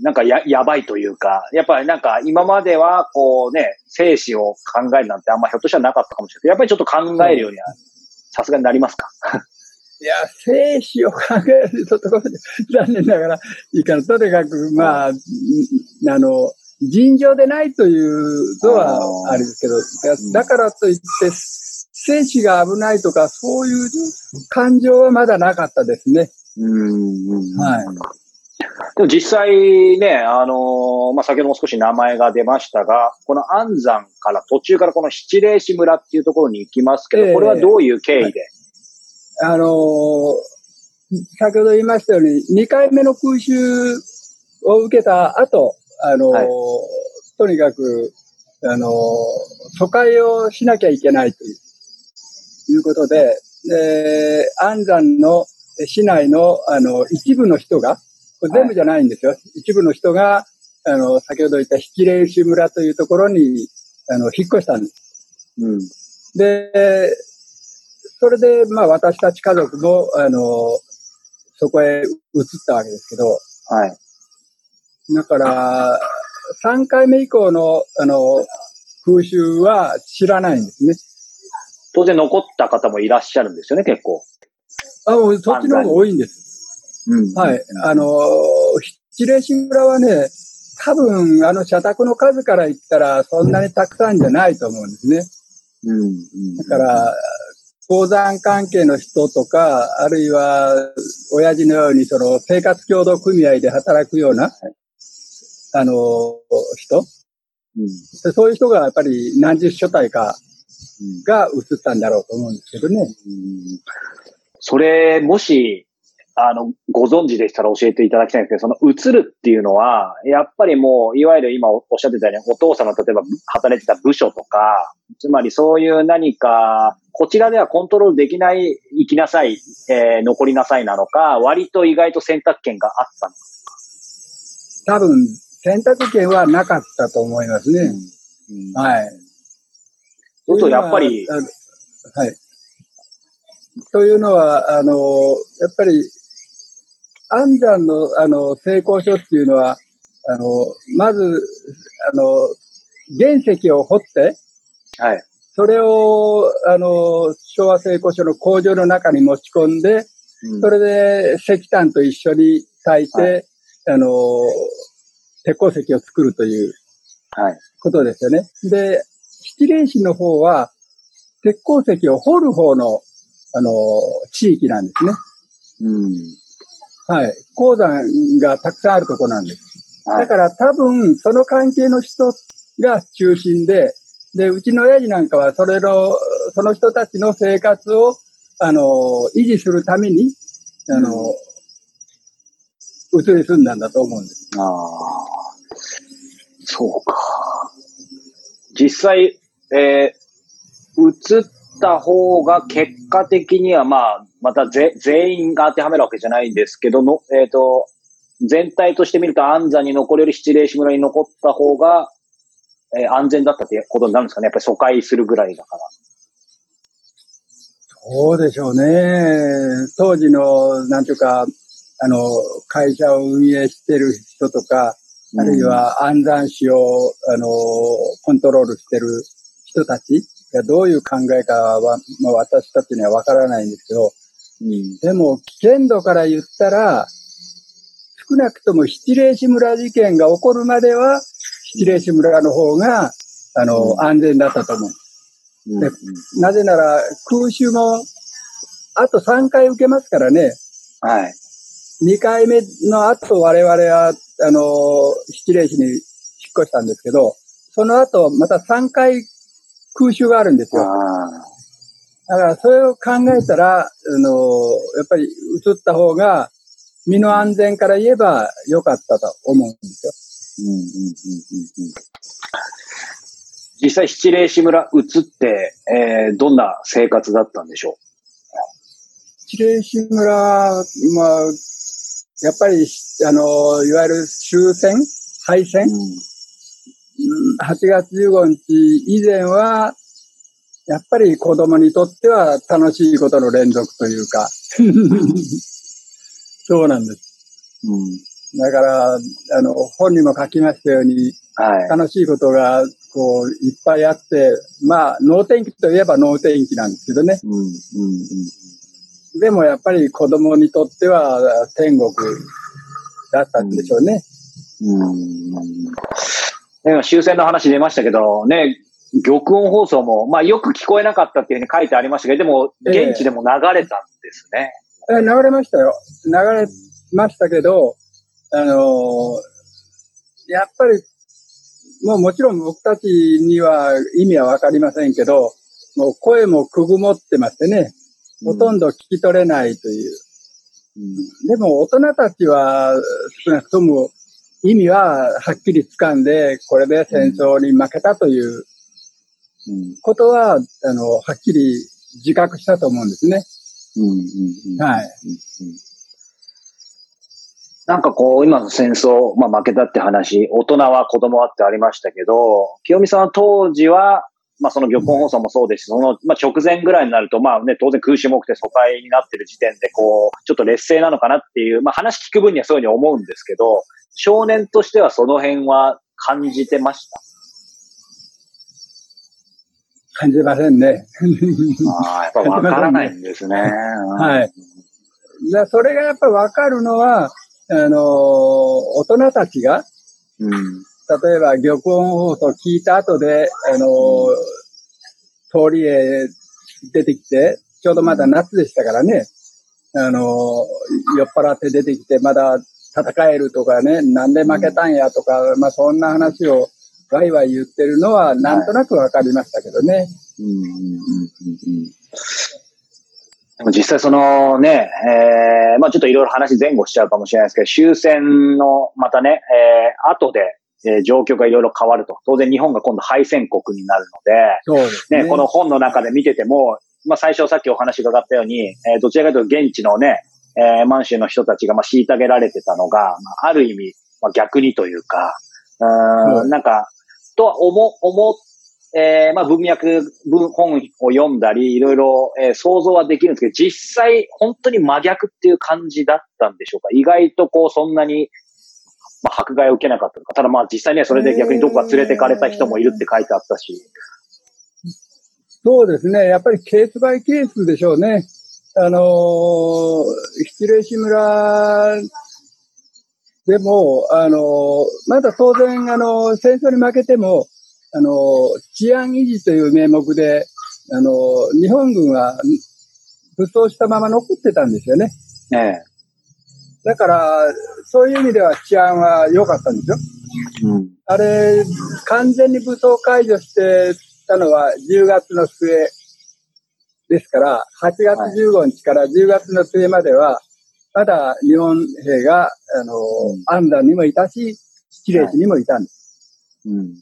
なんかや、やばいというか、やっぱりなんか今まではこうね、生死を考えるなんてあんまひょっとしたらなかったかもしれない。やっぱりちょっと考えるようには、さすがになりますか？いや、生死を考えるとところで、残念ながらいいから、とにかく、まあ、あの、尋常でないというのはあれですけど、だからといって、生死が危ないとか、そういう感情はまだなかったですね。うん。はい。でも実際ね、あのー、まあ、先ほども少し名前が出ましたが、この安山から途中からこの七霊市村っていうところに行きますけど、えー、これはどういう経緯で、あのー、先ほど言いましたように、2回目の空襲を受けた後、あのーはい、とにかく、あの疎開をしなきゃいけないといういうことで、で安山の市内のあの一部の人が、これ全部じゃないんですよ。はい、一部の人が、あの、先ほど言った七霊市村というところに、あの、引っ越したんです。うん。で、それで、まあ私たち家族も、あの、そこへ移ったわけですけど、はい。だから、3回目以降の、あの、空襲は知らないんですね。当然残った方もいらっしゃるんですよね、結構。あ、もうそっちの方が多いんです。うん。はい。あの、七霊市村はね、多分、あの、社宅の数から言ったら、そんなにたくさんじゃないと思うんですね。うん。うん、だから、鉱山関係の人とか、あるいは、親父のように、その、生活協同組合で働くような、あの、人、うん、そういう人がやっぱり何十所帯かが映ったんだろうと思うんですけどね。うん、それ、もし、あの、ご存知でしたら教えていただきたいんですけど、その映るっていうのは、やっぱりもう、いわゆる今おっしゃってたように、お父さんの例えば働いてた部署とか、つまりそういう何か、こちらではコントロールできない、行きなさい、えー、残りなさいなのか、割と意外と選択権があったのか。多分、選択権はなかったと思いますね。うんうん、はい。そうとやっぱり。はい。というのは、あの、やっぱり、安山の、あの、成功書っていうのは、あの、まず、あの、原石を掘って、はい。それを、あの、昭和成功書の工場の中に持ち込んで、うん、それで石炭と一緒に炊いて、はい、あの、鉄鉱石を作るという、はい。ことですよね。で、七霊市の方は、鉄鉱石を掘る方の、あの、地域なんですね。うん。はい。鉱山がたくさんあるとこなんです。はい、だから多分、その関係の人が中心で、で、うちの親父なんかは、それの、その人たちの生活を、あの、維持するために、あの、うん、移り住んだんだと思うんです。ああ、そうか。実際、えー、移っった方が結果的には、まあ、またぜ全員が当てはめるわけじゃないんですけどの、えっ、ー、と、全体として見ると安山に残れる七霊市村に残った方が、えー、安全だったってことになるんですかねやっぱり疎開するぐらいだから。そうでしょうね。当時の、なんていうか、あの、会社を運営してる人とか、あるいは安山市を、あの、コントロールしてる人たちがどういう考えかは、まあ、私たちにはわからないんですけど、うん、でも危険度から言ったら、少なくとも七霊市村事件が起こるまでは、七霊市村の方が、あの、うん、安全だったと思う。うん、でなぜなら、空襲も、あと3回受けますからね。はい。2回目の後、我々は、あの、七霊市に引っ越したんですけど、その後、また3回空襲があるんですよ。だからそれを考えたら、あの、やっぱり移った方が、身の安全から言えば良かったと思うんですよ。うんうんうん。うんうん実際七霊市村移って、えー、どんな生活だったんでしょう？七霊市村、まあ、やっぱり、あの、いわゆる終戦敗戦、うん8月15日以前は、やっぱり子供にとっては楽しいことの連続というか そうなんです。うん、だから、あの、本にも書きましたように、はい、楽しいことが、こう、いっぱいあって、まあ、能天気といえば能天気なんですけどね。うんうんうん、でもやっぱり子供にとっては天国だったんでしょうね。うん、うん今終戦の話出ましたけど、ね、玉音放送も、まあよく聞こえなかったっていうふうに書いてありましたけど、でも、現地でも流れたんですね。えー、流れましたよ。流れましたけど、あの、やっぱり、もうもちろん僕たちには意味はわかりませんけど、もう声もくぐもってましてね、ほとんど聞き取れないという。うん、でも大人たちは少なくとも意味ははっきり掴んで、これで戦争に負けたということは、あの、はっきり自覚したと思うんですね。はい。なんかこう、今の戦争、まあ負けたって話、大人は子供はってありましたけど、清美さんは当時は、まあその漁港放送もそうですし、その、まあ直前ぐらいになると、まあね、当然空襲も多くて疎開になってる時点で、こう、ちょっと劣勢なのかなっていう、まあ話聞く分にはそういうふうに思うんですけど、少年としてはその辺は感じてました？感じませんね。ああ、やっぱわからないんですね。はい。それがやっぱわかるのは、あの、大人たちが、うん、例えば玉音放送聞いた後で、あの、うん、通りへ出てきて、ちょうどまだ夏でしたからね、あの、酔っ払って出てきて、まだ戦えるとかね、なんで負けたんやとか、まあそんな話をワイワイ言ってるのはなんとなくわかりましたけどね。うんうんうんうん。でも実際そのね、えー、まあちょっといろいろ話前後しちゃうかもしれないですけど、終戦のまたね、えー、後で、えー、状況がいろいろ変わると。当然日本が今度敗戦国になるので、ね、ね、この本の中で見てても、まあ最初さっきお話伺ったように、えー、どちらかというと現地のね、えー、満州の人たちがまあ虐げられてたのが、まあ、ある意味、まあ、逆にというか、うん、なんか、とは思、思えー、まあ文脈、文、本を読んだり、いろいろ、えー、想像はできるんですけど、実際、本当に真逆っていう感じだったんでしょうか？意外とこう、そんなに、まあ、迫害を受けなかったのか。ただまあ実際にはそれで逆にどこか連れてかれた人もいるって書いてあったし。そうですね。やっぱりケースバイケースでしょうね。あのー、七礼市村でも、あのー、まだ当然、あのー、戦争に負けても、あの、治安維持という名目で、あの、日本軍は武装したまま残ってたんですよね。ええ。だから、そういう意味では治安は良かったんですよ。うん。あれ、完全に武装解除してたのは10月の末ですから、8月15日から10月の末までは、まだ日本兵が、あの、安山にもいたし、七霊市にもいたんです。うんうんうん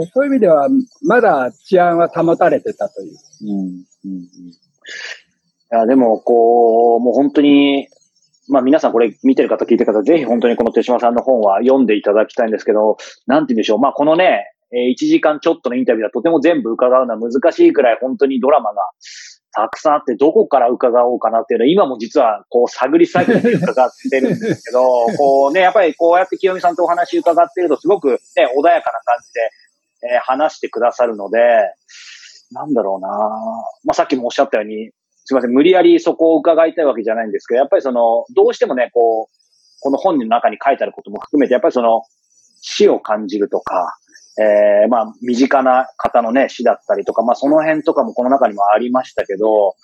うん、そういう意味では、まだ治安は保たれてたという。うんうんうん、いやでも、こう、もう本当に、まあ皆さんこれ見てる方聞いてる方、ぜひ本当にこの手島さんの本は読んでいただきたいんですけど、なんて言うんでしょう。まあこのね、1時間ちょっとのインタビューはとても全部伺うのは難しいくらい本当にドラマがたくさんあって、どこから伺おうかなっていうのは、今も実はこう探り探りで伺ってるんですけど、こうね、やっぱりこうやって清美さんとお話伺ってると、すごくね、穏やかな感じで、えー、話してくださるので、なんだろうなまあ、さっきもおっしゃったように、すみません、無理やりそこを伺いたいわけじゃないんですけど、やっぱりその、どうしてもね、こう、この本の中に書いてあることも含めて、やっぱりその、死を感じるとか、えー、まあ、身近な方のね、死だったりとか、まあ、その辺とかもこの中にもありましたけど、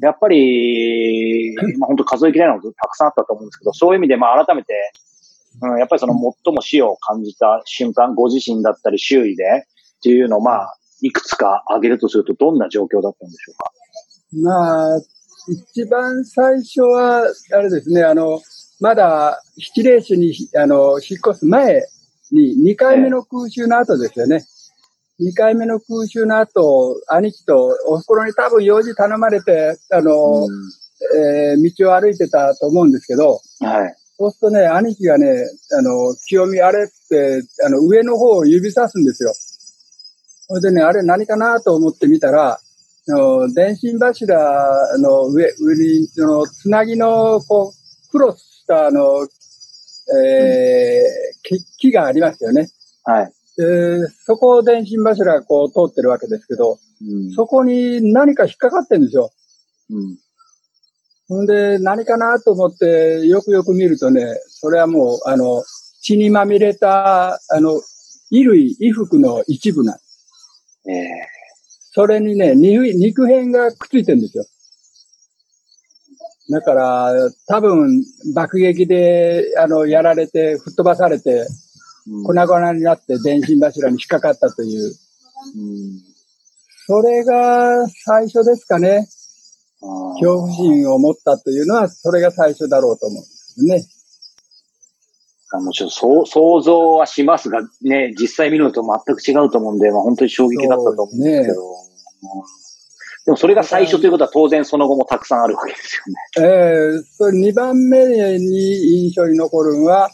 やっぱり、まあ、本当数えきれないのたくさんあったと思うんですけど、そういう意味で、まあ、改めて、うん、やっぱりその最も死を感じた瞬間、ご自身だったり周囲でっていうのを、まあ、いくつか挙げるとすると、どんな状況だったんでしょうか？まあ、一番最初は、あれですね、あの、まだ七霊市に、あの、引っ越す前に、2回目の空襲の後ですよね。2回目の空襲の後、兄貴とお袋に多分用事頼まれて、あの、うん、えー、道を歩いてたと思うんですけど、はい。そうするとね、兄貴がね、あの、清美あれって、あの、上の方を指さすんですよ。それでね、あれ何かなと思ってみたら、あの、電信柱の上、上に、その、つなぎの、こう、クロスしたあの、えー、木がありますよね。はい。で、そこを電信柱がこう通ってるわけですけど、うん、そこに何か引っかかってるんですよ。うん。ほんで、何かなと思って、よくよく見るとね、それはもう、あの、血にまみれた、あの、衣類、衣服の一部なんです。ええー、それにね、肉片がくっついてるんですよ。だから、多分、爆撃で、あの、やられて、吹っ飛ばされて、粉々になって電信柱に引っかかったという。うん、それが最初ですかね。恐怖心を持ったというのは、それが最初だろうと思うんですね。もちろん想想像はしますが、ね、実際見るのと全く違うと思うんで、まあ、本当に衝撃だったと思うんですけど。でもそれが最初ということは当然その後もたくさんあるわけですよね。ええー、それ2番目に印象に残るのは、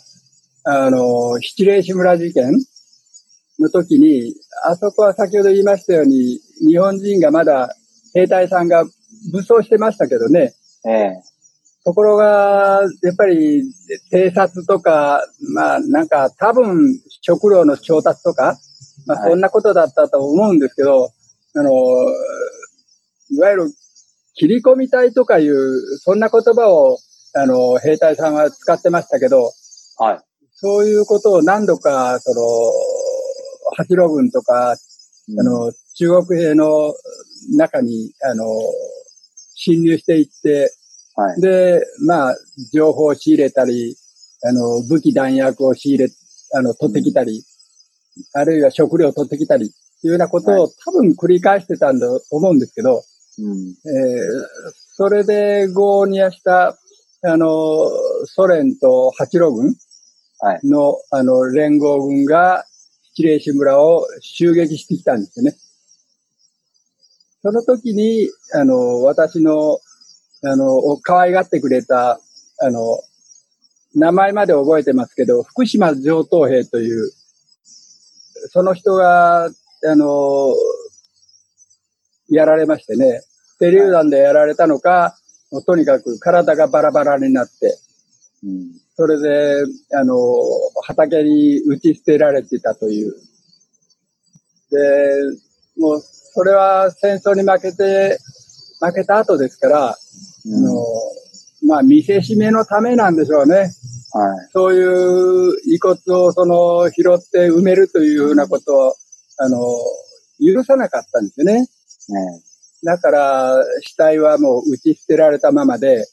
あの、七霊志村事件の時に、あそこは先ほど言いましたように、日本人がまだ兵隊さんが武装してましたけどね。ええところが、やっぱり偵察とか、まあなんか多分食料の調達とか、まあそんなことだったと思うんですけど、はい、あの、いわゆる切り込み隊とかいう、そんな言葉を、あの、兵隊さんは使ってましたけど、はい。そういうことを何度か、その、八路軍とか、うん、あの、中国兵の中に、あの、侵入していって、はい、で、まあ、情報を仕入れたり、あの、武器弾薬を仕入れ、あの、取ってきたり、うん、あるいは食料を取ってきたり、というようなことを多分繰り返してたんだと思うんですけど、うん、えー、それで合にやした、あの、ソ連と八路軍の、はい、あの、連合軍が、七霊市村を襲撃してきたんですよね。その時に、あの、私の、あの、可愛がってくれた、あの、名前まで覚えてますけど、福島上等兵という、その人が、あの、やられましてね、手榴弾でやられたのか、とにかく体がバラバラになって、うん、それで、あの、畑に打ち捨てられてたという。で、もうそれは戦争に負けて、負けた後ですから、うん、あのまあ、見せしめのためなんでしょうね。はい。そういう遺骨をその拾って埋めるというようなことを、あの、許さなかったんですよね。だから、死体はもう打ち捨てられたままで、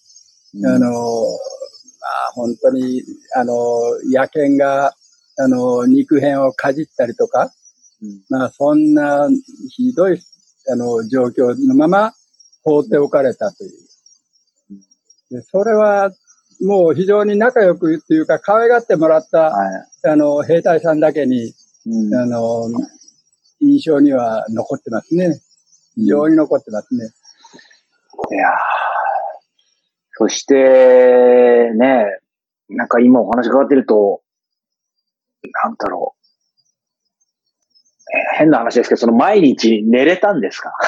うん、あの、まあ、本当に、あの、野犬が、あの、肉片をかじったりとか、まあ、そんなひどい、あの、状況のまま放っておかれたという。でそれは、もう非常に仲良くっていうか、可愛がってもらった、はい、あの、兵隊さんだけに、うん、あの、印象には残ってますね。非常に残ってますね。いやそして、ね、なんか今お話伺ってると、なんだろう。変な話ですけど、その毎日寝れたんですか？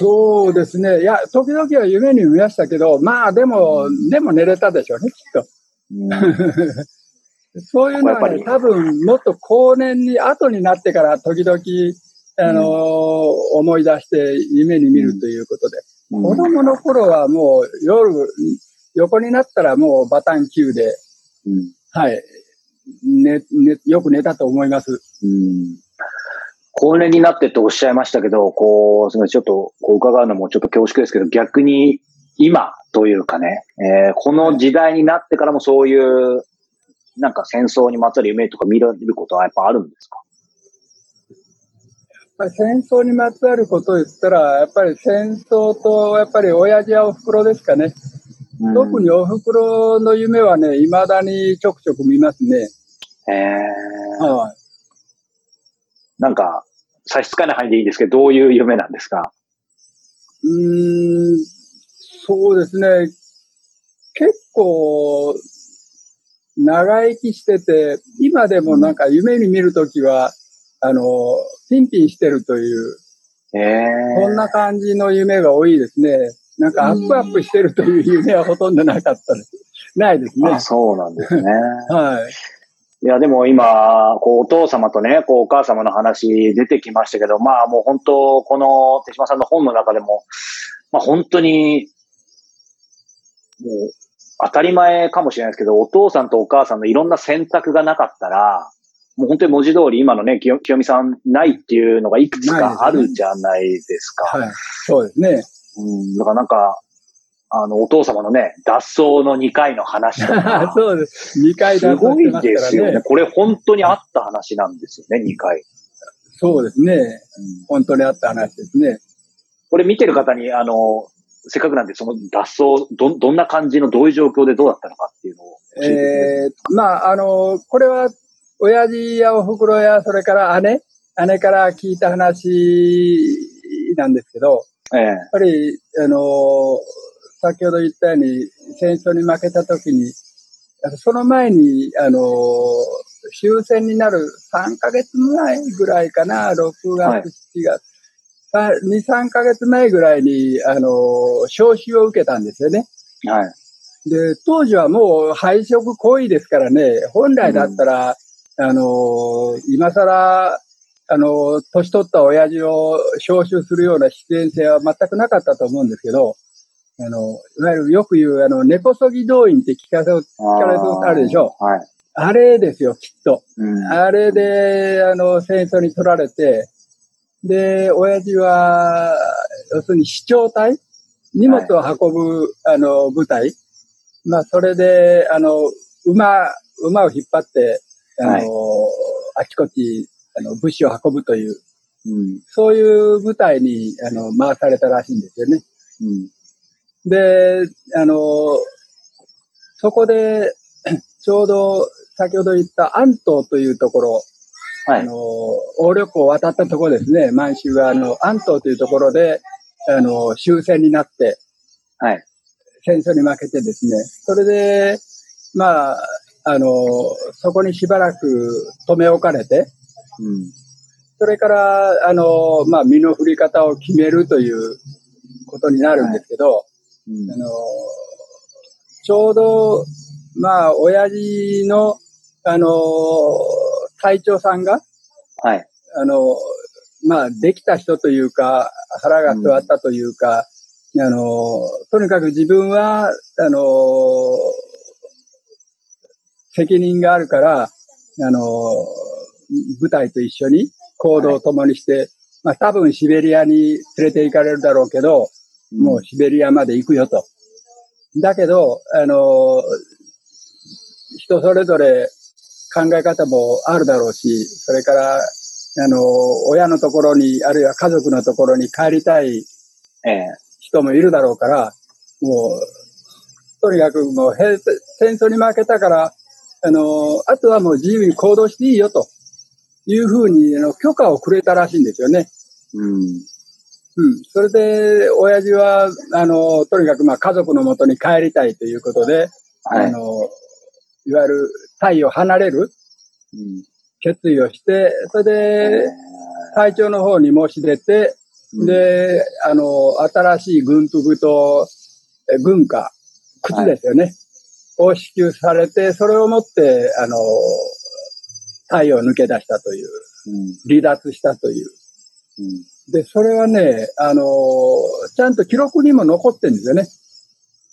そうですね。いや、時々は夢に見ましたけど、まあでも、でも寝れたでしょうね、きっと。そういうのはね、多分、もっと後年に、後になってから時々、あのー、思い出して夢に見るということで。うん、子供の頃はもう夜、横になったらもうバタン級で、うん、はい、ね、ね、よく寝たと思います。うん。高齢になってとおっしゃいましたけど、こう、すみません、ちょっと、こう伺うのもちょっと恐縮ですけど、逆に今というかね、えー、この時代になってからもそういう、なんか戦争にまつわる夢とか見ることはやっぱあるんですか？やっぱり戦争にまつわることを言ったら、やっぱり戦争と、やっぱり親父やお袋ですかね。うん、特にお袋の夢はね、未だにちょくちょく見ますね。ええー。はい。なんか、差し支えない範囲でいいですけど、どういう夢なんですか？うん、そうですね。結構、長生きしてて、今でもなんか夢に見るときは、あの、ピンピンしてるという、えー、そんな感じの夢が多いですね。なんかアップアップしてるという夢はほとんどなかったです。ないですね。あ、そうなんですね。はい。いや、でも今、こう、お父様とね、こう、お母様の話出てきましたけど、まあもう本当、この手島さんの本の中でも、まあ本当に、もう、当たり前かもしれないですけど、お父さんとお母さんのいろんな選択がなかったら、もう本当に文字通り今のね、清清美さんないっていうのがいくつかあるじゃないですか。はい。そうですね。うん、だからなんか、あの、お父様のね、脱走の2回の話とか。そうです。2回脱すごい走してますですよね。これ本当にあった話なんですよね、2回。そうですね。本当にあった話ですね。これ見てる方に、あの、せっかくなんで、その脱走、ど、どんな感じの、どういう状況でどうだったのかっていうのを教ええー、まあ、あの、これは、親父やお袋や、それから姉、姉から聞いた話なんですけど、ええやっぱり、あの、先ほど言ったように、戦争に負けた時に、その前に、あの、終戦になる3ヶ月前ぐらいかな、6はい。月、7月、さ2、3ヶ月前ぐらいに、あの、招集を受けたんですよね。はい。で、当時はもう配色濃いですからね、本来だったら、あの、今更、あの、年取った親父を招集するような必然性は全くなかったと思うんですけど、あの、いわゆるよく言う、あの、根こそぎ動員って聞かせ、聞かれたことあるでしょはい。あれですよ、きっと。うん。あれで、あの、戦争に取られて、で、親父は、要するに市長隊？荷物を運ぶ、あの、部隊？まあ、それで、あの、馬、馬を引っ張って、あの、はいあちこち、あの、物資を運ぶという、うん。そういう部隊に、あの、回されたらしいんですよね。うん。で、あの、そこで、ちょうど先ほど言った安東というところ、はい。あの、横緑湖を渡ったところですね、満州側の安東というところで、あの、終戦になって、はい。戦争に負けてですね、それで、まあ、あの、そこにしばらく留め置かれて、うん。それから、あの、まあ、身の振り方を決めるということになるんですけど、うんあの、ちょうど、まあ、親父の、あの、隊長さんが、はい。あの、まあ、できた人というか、腹が据わったというか、あの、とにかく自分は、あの、責任があるから、あの、部隊と一緒に行動を共にして、まあ多分シベリアに連れて行かれるだろうけど、もうシベリアまで行くよと。だけど、あの、人それぞれ考え方もあるだろうし、それから、あの、親のところに、あるいは家族のところに帰りたいええ人もいるだろうから、もう、とにかくもうへ戦争に負けたから、あの、あとはもう自由に行動していいよというふうにあの許可をくれたらしいんですよね。うん。うん。それで、親父は、あの、とにかくまあ家族のもとに帰りたいということで、はい。あの、いわゆるタイを離れるうん決意をして、それえで、隊長の方に申し出て、えで、あの、新しい軍服と、え軍歌、靴ですよね。を支給されて、それをもって、あの、タイを抜け出したという、うん離脱したという。うんで、それはね、あの、ちゃんと記録にも残ってるんですよね。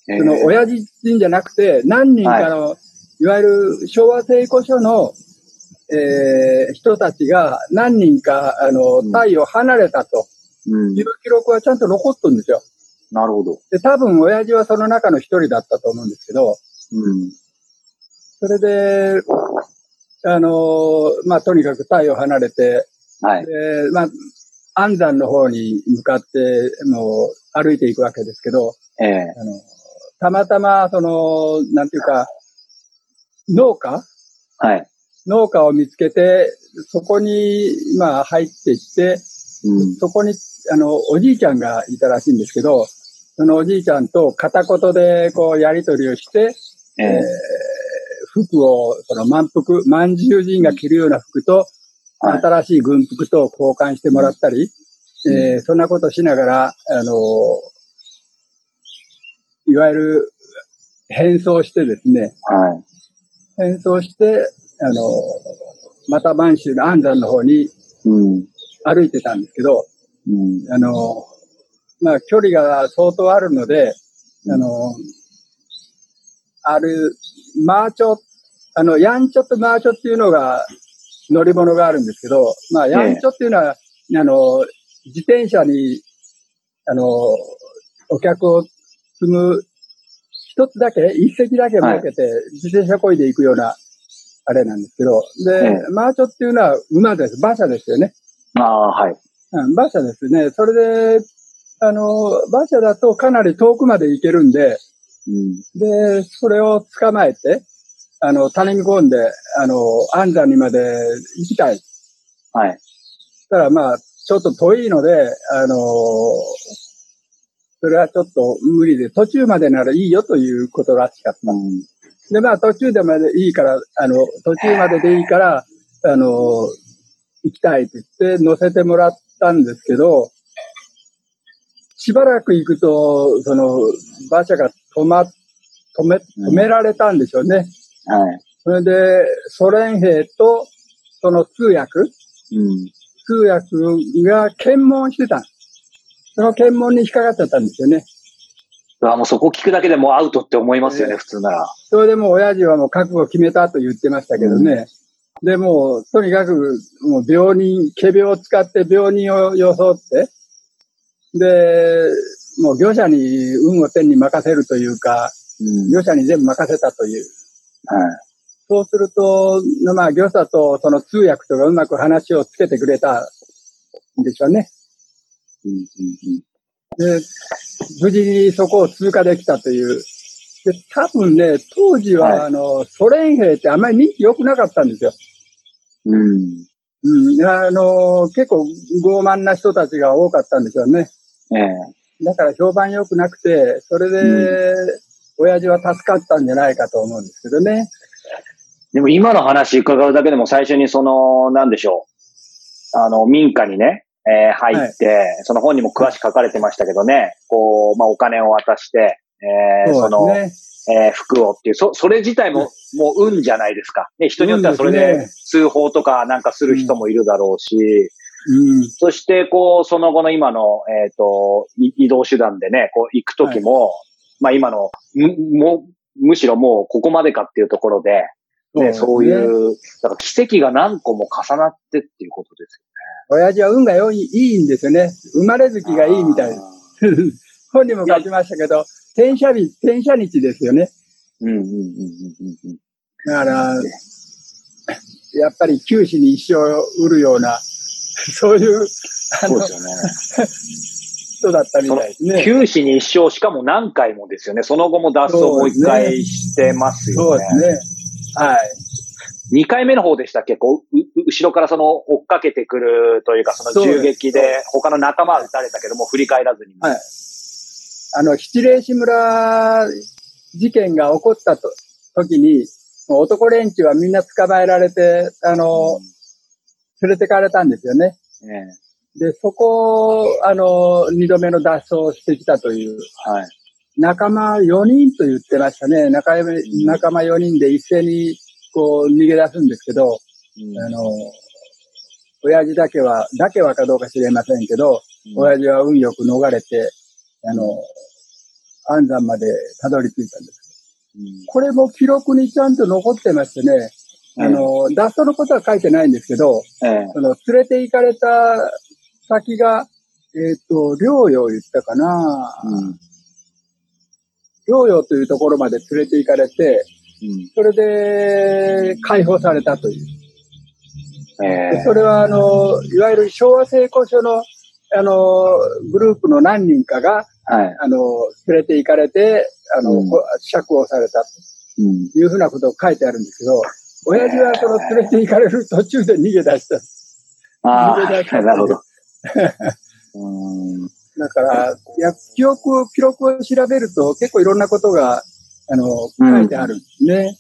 ええその親父人じゃなくて、何人かの、い、わゆる昭和聖古書の、えー人たちが何人か、あのうん、タイを離れたとうんいう記録はちゃんと残ってるんですよ。なるほど。で、多分親父はその中の一人だったと思うんですけど、うん。それで、あの、まあ、とにかくタイを離れて、はい。で、まあ、安山の方に向かって、もう歩いていくわけですけど、ええあの、たまたま、その、なんていうか、農家？はい。農家を見つけて、そこに、まあ、入っていって、うん。そこに、あの、おじいちゃんがいたらしいんですけど、そのおじいちゃんと片言で、こう、やりとりをして、えーええ服を、その満腹、満獣人が着るような服と、はい新しい軍服と交換してもらったり、うんえーそんなことしながら、あの、いわゆる変装してですね、はい。変装して、あの、また満州の安山の方にうん。歩いてたんですけど、うん。あの、まあ、距離が相当あるので、あの、ある、マーチョ、あの、ヤンチョとマーチョっていうのが、乗り物があるんですけど、まあ、ヤンチョっていうのは、あの、自転車に、あの、お客を積む、一つだけ、一隻だけ設けて、自転車こいで行くような、あれなんですけど、で、マーチョっていうのは馬です。馬車ですよね。ああ、はい。うん、馬車ですね。それで、あの、馬車だとかなり遠くまで行けるんで、うん。で、それを捕まえて、あの、種み込んで、あの、安山にまで行きたい。はい。ただまあ、ちょっと遠いので、あの、それはちょっと無理で、途中までならいいよということらしかった。うん。で、まあ途中でまでいいから、あの、途中まででいいから、あの、行きたいって言って乗せてもらったんですけど、しばらく行くと、その、馬車が止ま、止め、止められたんでしょうね。はい。それで、ソ連兵と、その通訳、うん。通訳が検問してた。その検問に引っかかっちゃったんですよね。あもうそこ聞くだけでもうアウトって思いますよね、えー普通なら。それでもう親父はもう覚悟を決めたと言ってましたけどね。で、もう、とにかく、もう病人、仮病を使って病人を装って、で、もう業者に運を天に任せるというか、うん。業者に全部任せたという。はい。そうすると、まあ、業者とその通訳とかうまく話をつけてくれたんでしょうね。うんうんうん。で、無事にそこを通過できたという。で、多分ね、当時は、はいあの、ソ連兵ってあんまり人気良くなかったんですよ。うん。うん、あの、結構傲慢な人たちが多かったんですよね。ええだから評判良くなくて、それで、親父は助かったんじゃないかと思うんですけどね。でも今の話伺うだけでも最初にその、なんでしょう。あの、民家にね、えー入って、その本にも詳しく書かれてましたけどね、こう、まあ、お金を渡して、えーそね。えー服をっていう、そ、それ自体も、もう運じゃないですか。ね、人によってはそれ運で通報とかなんかする人もいるだろうし、うん。そして、こう、その後の今の、えっ、と、い移動手段でね、こう、行くときも、まあ今の、む、も、むしろもうここまでかっていうところで、ね、そういう、だから奇跡が何個も重なってっていうことです親父は運が良い、いいんですよね。生まれ月よね。がいいみたいです。本にも書きましたけど、転写日、転写日ですよね。うんうんうんうんうんうん。だから、やっぱり九死に一生売るような、そういう、あのそうで、すよね。人だったみたいですね。九死に一生、しかも何回もですよね。その後も脱走もう一回してますよね。そうですね。はい。二回目の方でしたっけ？こう、う後ろからその追っかけてくるというか、その銃撃で他の仲間は撃たれたけども振り返らずに。はい。あの、七霊市村事件が起こったと時に、男連中はみんな捕まえられて、あの、連れてかれたんですよね。ねで、そこを、あの、二度目の脱走をしてきたという、はい。仲間4人と言ってましたね。仲間仲間4人で一斉に、こう、逃げ出すんですけど、あの、親父だけは、だけはかどうか知れませんけど、親父は運よく逃れて、あの、安山までたどり着いたんです。これも記録にちゃんと残ってましてね、あの、脱走のことは書いてないんですけど、ええ。その、連れて行かれた先が、えっ、と、療養言ったかな、うん療養というところまで連れて行かれて、うん。それで解放されたという。ええでそれは、あの、いわゆる昭和成功所の、あの、グループの何人かが、はい。あの、連れて行かれて、あの、うん。こ釈放されたうん。というふうなことを書いてあるんですけど、親父はその連れて行かれる途中で逃げ出した。あ逃げ出した。あ、なるほど。うんだから、や記憶を、記録を調べると結構いろんなことが、あの、書いてあるんですね。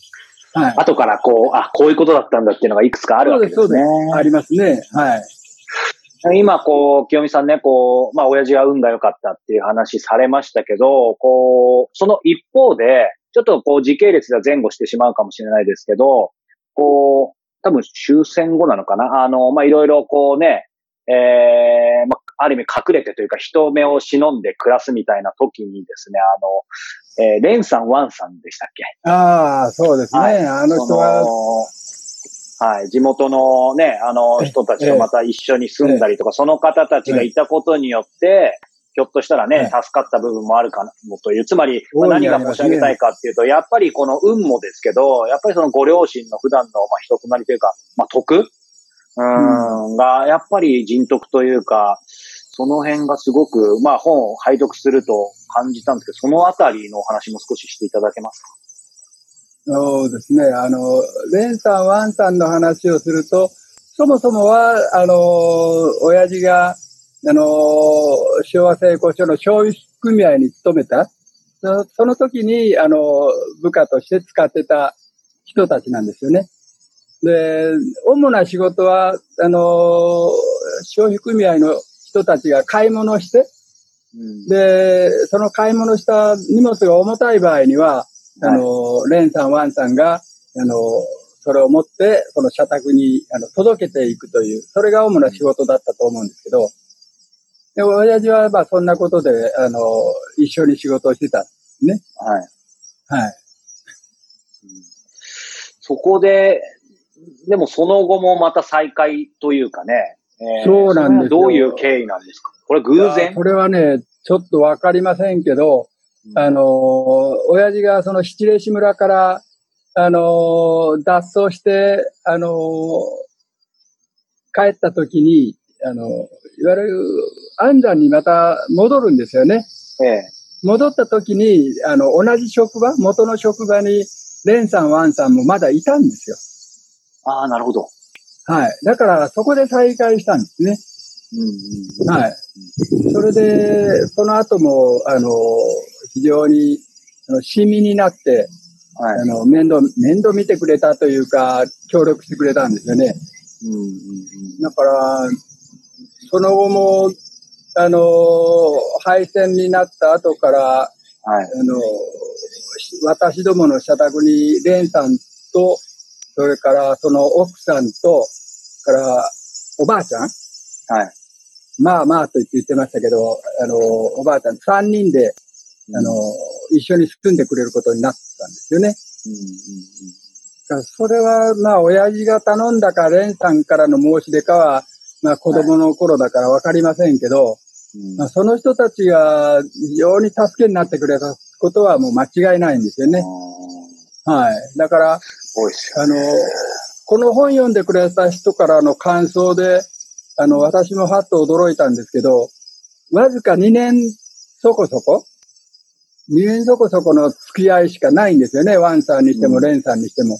はい。後からこう、あ、こういうことだったんだっていうのがいくつかあるわけですね。そうです、そうです。ありますね。はい。今、こう、清美さんね、こう、まあ、親父は運が良かったっていう話されましたけど、こう、その一方で、ちょっとこう、時系列では前後してしまうかもしれないですけど、こう、多分終戦後なのかなあの、まあ、いろいろこうね、えー、まあ、ある意味隠れてというか人目を忍んで暮らすみたいな時にですね、あの、えー、レンさん、ワンさんでしたっけ？ああ、そうですね。はい。あの人は、はい、地元のね、あのえ人たちとまた一緒に住んだりとか、その方たちがいたことによって、ひょっとしたらね、はい助かった部分もあるかもという、つまり、まあ何が申し上げたいかっていうと、やっぱりこの運もですけど、やっぱりそのご両親の普段の、まあ、人となりというか、まあ、徳うーん、が、やっぱり人徳というか、その辺がすごく、まあ本を拝読すると感じたんですけど、そのあたりのお話も少ししていただけますか？そうですね。あの、レンさん、ワンさんの話をすると、そもそもは、あの、親父が、あの、昭和成功所の消費組合に勤めた。そその時に、あの、部下として使ってた人たちなんですよね。で、主な仕事は、あの、消費組合の人たちが買い物して、うん。で、その買い物した荷物が重たい場合には、あの、レンさん、ワンさんが、あの、それを持って、その社宅に、あの、届けていくという、それが主な仕事だったと思うんですけど、で、親父は、まあ、そんなことで、あの、一緒に仕事をしてたんですね。はい。はい。そこで、でもその後もまた再会というかね、えそうなんですどういう経緯なんですか？これ偶然？これはね、ちょっとわかりませんけど、あの、親父がその七礼市村から、あの、脱走して、あの、帰った時に、あの、いわゆる安山にまた戻るんですよね。ええ。戻った時に、あの、同じ職場、元の職場に、レンさん、ワンさんもまだいたんですよ。ああ、なるほど。はい。だから、そこで再会したんですね。うんうんはい。それで、その後も、あの、非常に、あの、親身になって、はい。あの、面倒、面倒見てくれたというか、協力してくれたんですよね。うんうんうんだから、その後も、あの、敗戦になった後から、はい。あの、私どもの社宅に、レンさんと、それからその奥さんと、から、おばあちゃん？はい。まあまあと言って言ってましたけど、あの、おばあちゃん3人で、あの、一緒に住んでくれることになったんですよね。うんうんだからそれは、まあ、親父が頼んだか、レンさんからの申し出かは、まあ、子供の頃だからわかりませんけど、うんまあ、その人たちが非常に助けになってくれたことはもう間違いないんですよね。はい。だから、多いですよ。あの、この本読んでくれた人からの感想で、あの、私もはっと驚いたんですけど、わずか2年そこそこ ?2 年そこそこの付き合いしかないんですよね。ワンさんにしても、うんレンさんにしても。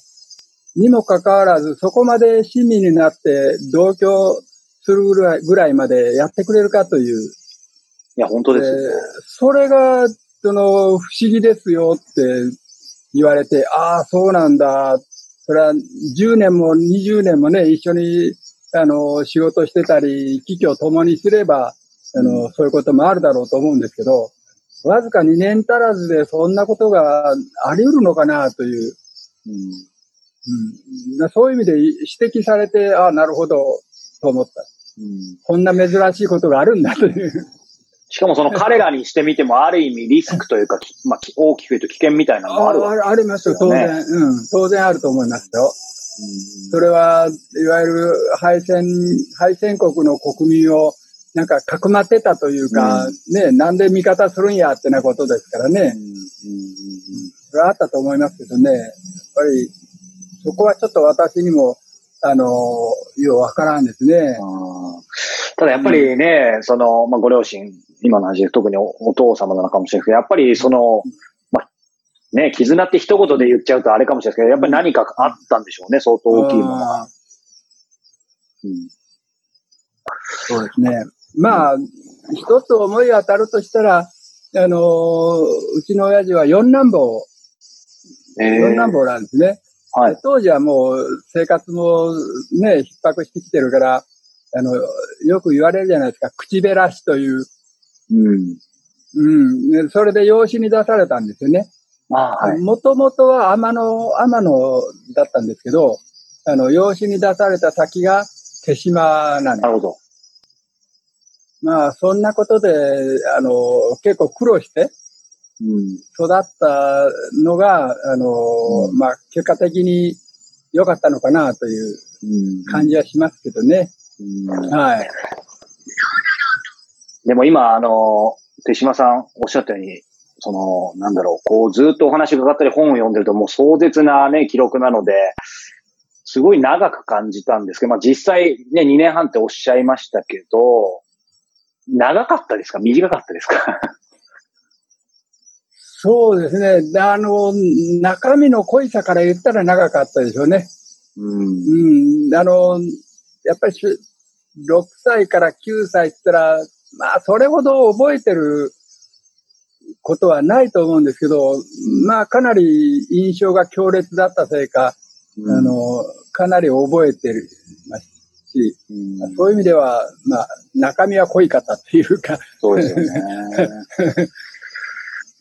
にもかかわらず、そこまで親身になって同居するぐらいぐらいまでやってくれるかという。いや、本当ですよね。えーそれが、その、不思議ですよって言われて、ああ、そうなんだ。それは10年も20年もね、一緒に、あの、仕事してたり、危機を共にすれば、あの、そういうこともあるだろうと思うんですけど、わずか2年足らずでそんなことがあり得るのかな？という、うん。うん、だそういう意味で指摘されて、ああ、なるほど、と思った。うん。こんな珍しいことがあるんだ。という。しかもその彼らにしてみても、ある意味リスクというか、き まあ、き大きく言うと危険みたいなのもあるわけあありますよ、当然。うん、当然あると思いますよ。うんそれは、いわゆる敗戦、敗戦国の国民を、なんか、かくまってたというか、ね、なんで味方するんやってなことですからね。うんうんうんそれはあったと思いますけどね。やっぱり、そこはちょっと私にも、あの、ようわからんですね。ただやっぱりね、その、まあ、ご両親、今の話で特におお父様なのかもしれないですけど、やっぱりその、まあ、ね、絆って一言で言っちゃうとあれかもしれないですけど、やっぱり何かあったんでしょうね、相当大きいものが。うんそうですね。まあ、一つ思い当たるとしたら、あのうちの親父は四男坊、え四男坊なんですね。はい。当時はもう生活もね、逼迫してきてるから、あの、よく言われるじゃないですか、口べらしという。うん。うん。ねそれで養子に出されたんですよね。もともとは天野、天野だったんですけど、あの、養子に出された先が手島なんです。なるほど。まあ、そんなことで、あの、結構苦労してうん。育ったのが、あの、うんまあ、結果的に良かったのかなといううん。感じはしますけどね。うんはい。でも今、あの、手島さんおっしゃったように、その、なんだろう、こうずっとお話伺ったり本を読んでるともう壮絶なね、記録なので、すごい長く感じたんですけど、まあ実際ね、2年半っておっしゃいましたけど、長かったですか？短かったですか？そうですね。あの、中身の濃いさから言ったら長かったでしょうね。うん。うん。あの、やっぱり6歳から9歳って言ったら、まあ、それほど覚えてることはないと思うんですけど、まあ、かなり印象が強烈だったせいか、うん、あの、かなり覚えてるし、うん、そういう意味では、まあ、中身は濃い方っていうか。そうですよね。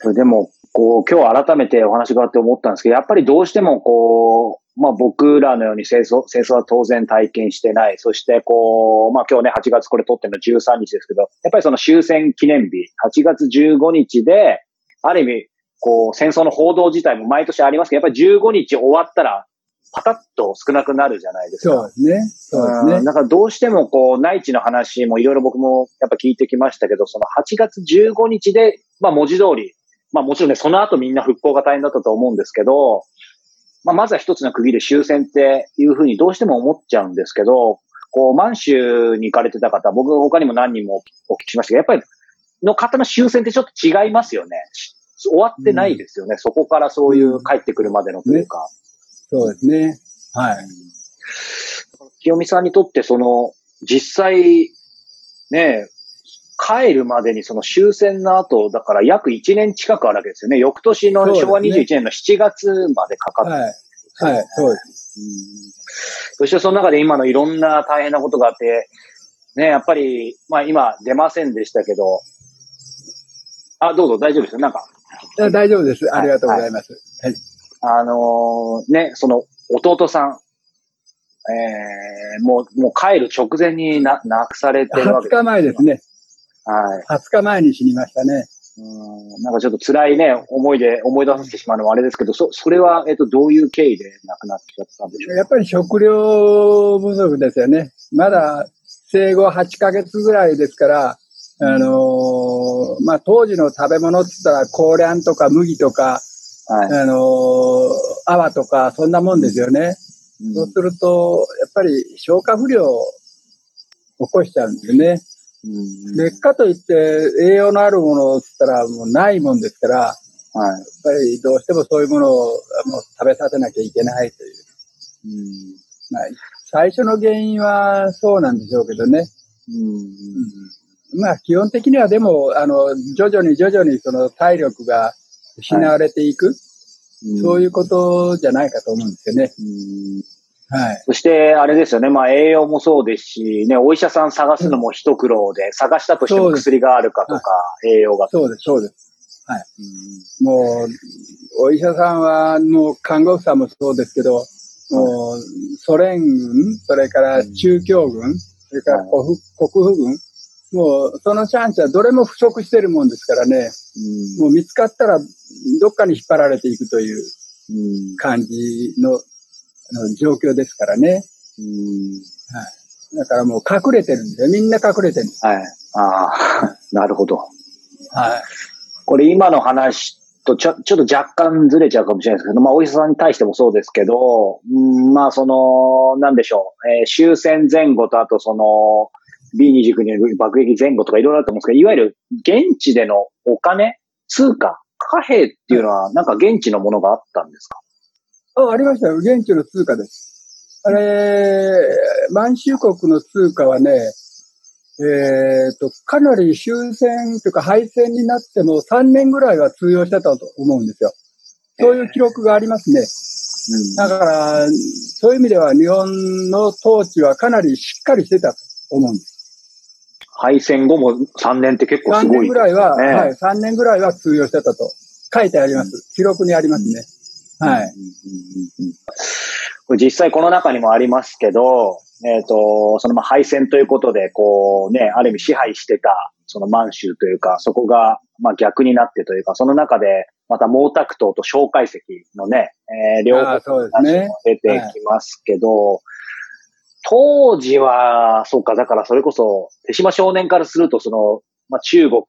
でも、こう、今日改めてお話があって思ったんですけど、やっぱりどうしてもこう、まあ僕らのように戦争、戦争は当然体験してない。そしてこう、まあ今日ね、8月これ撮ってるの13日ですけど、やっぱりその終戦記念日、8月15日で、ある意味、こう、戦争の報道自体も毎年ありますけど、やっぱり15日終わったら、パタッと少なくなるじゃないですか。そうですね。そうですね。だからどうしてもこう、内地の話もいろいろ僕もやっぱ聞いてきましたけど、その8月15日で、まあ文字通り、まあもちろんね、その後みんな復興が大変だったと思うんですけど、まあ、まずは一つの区切り終戦っていうふうにどうしても思っちゃうんですけど、こう、満州に行かれてた方、僕他にも何人もお聞きしましたけど、やっぱりの方の終戦ってちょっと違いますよね。終わってないですよね。うん、そこからそういう帰ってくるまでのというか。ね、そうですね。はい。清美さんにとってその、実際、ね、帰るまでにその終戦の後、だから約1年近くあるわけですよね。翌年の昭和21年の7月までかかって、ね、はい。はい、そうです。うんそしてその中で今のいろんな大変なことがあって、ね、やっぱり、まあ今出ませんでしたけど、あ、どうぞ大丈夫ですよ。なんか。大丈夫です。ありがとうございます。はい。はい、あのー、ね、その弟さん、えー、もう、もう帰る直前にな、亡くされてるわけです。20日前ですね。はい。20日前に死にましたね。うんなんかちょっと辛いね、思いで、思い出させてしまうのはあれですけど、そ、それは、えっと、どういう経緯で亡くなっちゃったんでしょうやっぱり食料不足ですよね。まだ生後8ヶ月ぐらいですから、あのー、まあ、当時の食べ物って言ったら、高粱とか麦とか、はい、あのー、泡とか、そんなもんですよね。うん、そうすると、やっぱり消化不良を起こしちゃうんですね。劣化といって栄養のあるものをつったらもうないもんですから、はい、やっぱりどうしてもそういうものをもう食べさせなきゃいけないという。うん。まあ、最初の原因はそうなんでしょうけどね。うん、まあ基本的にはでも、あの、徐々に徐々にその体力が失われていく、はい、そういうことじゃないかと思うんですよね。はい。そして、あれですよね。まあ、栄養もそうですし、ね、お医者さん探すのも一苦労で、探したとしても薬があるかとか、栄養が。そうです、そうです。はい。もう、お医者さんは、もう、看護婦さんもそうですけど、もう、ソ連軍、それから中共軍、それから国府軍、もう、そのチャンスはどれも不足してるもんですからね、もう見つかったら、どっかに引っ張られていくという感じのの状況ですからね。うんはい。だからもう隠れてるんで、みんな隠れてるんです。はい。ああ、なるほど。はい。これ今の話とちょ、ちょっと若干ずれちゃうかもしれないですけど、まあお医者さんに対してもそうですけど、うん、まあその、なんでしょう、えー、終戦前後とあとその、B29 による爆撃前後とかいろいろあると思うんですけど、いわゆる現地でのお金、通貨、貨幣っていうのはなんか現地のものがあったんですか？あ、ありましたよ。現地の通貨です。あれ、満州国の通貨はね、えっ、ー、と、かなり終戦というか敗戦になっても3年ぐらいは通用してたと思うんですよ。そういう記録がありますね。うん、だから、そういう意味では日本の統治はかなりしっかりしてたと思うんです。敗戦後も3年って結構すごい、ね、3年ぐらいは、はい、3年ぐらいは通用してたと書いてあります。記録にありますね。はい。これ実際この中にもありますけど、えっ、ー、と、そのまあ敗戦ということで、こうね、ある意味支配してた、その満州というか、そこが、まあ逆になってというか、その中で、また毛沢東と蒋介石のね、えー、両方出てきますけど、当時は、そうか、だからそれこそ、手島少年からすると、その、まあ、中国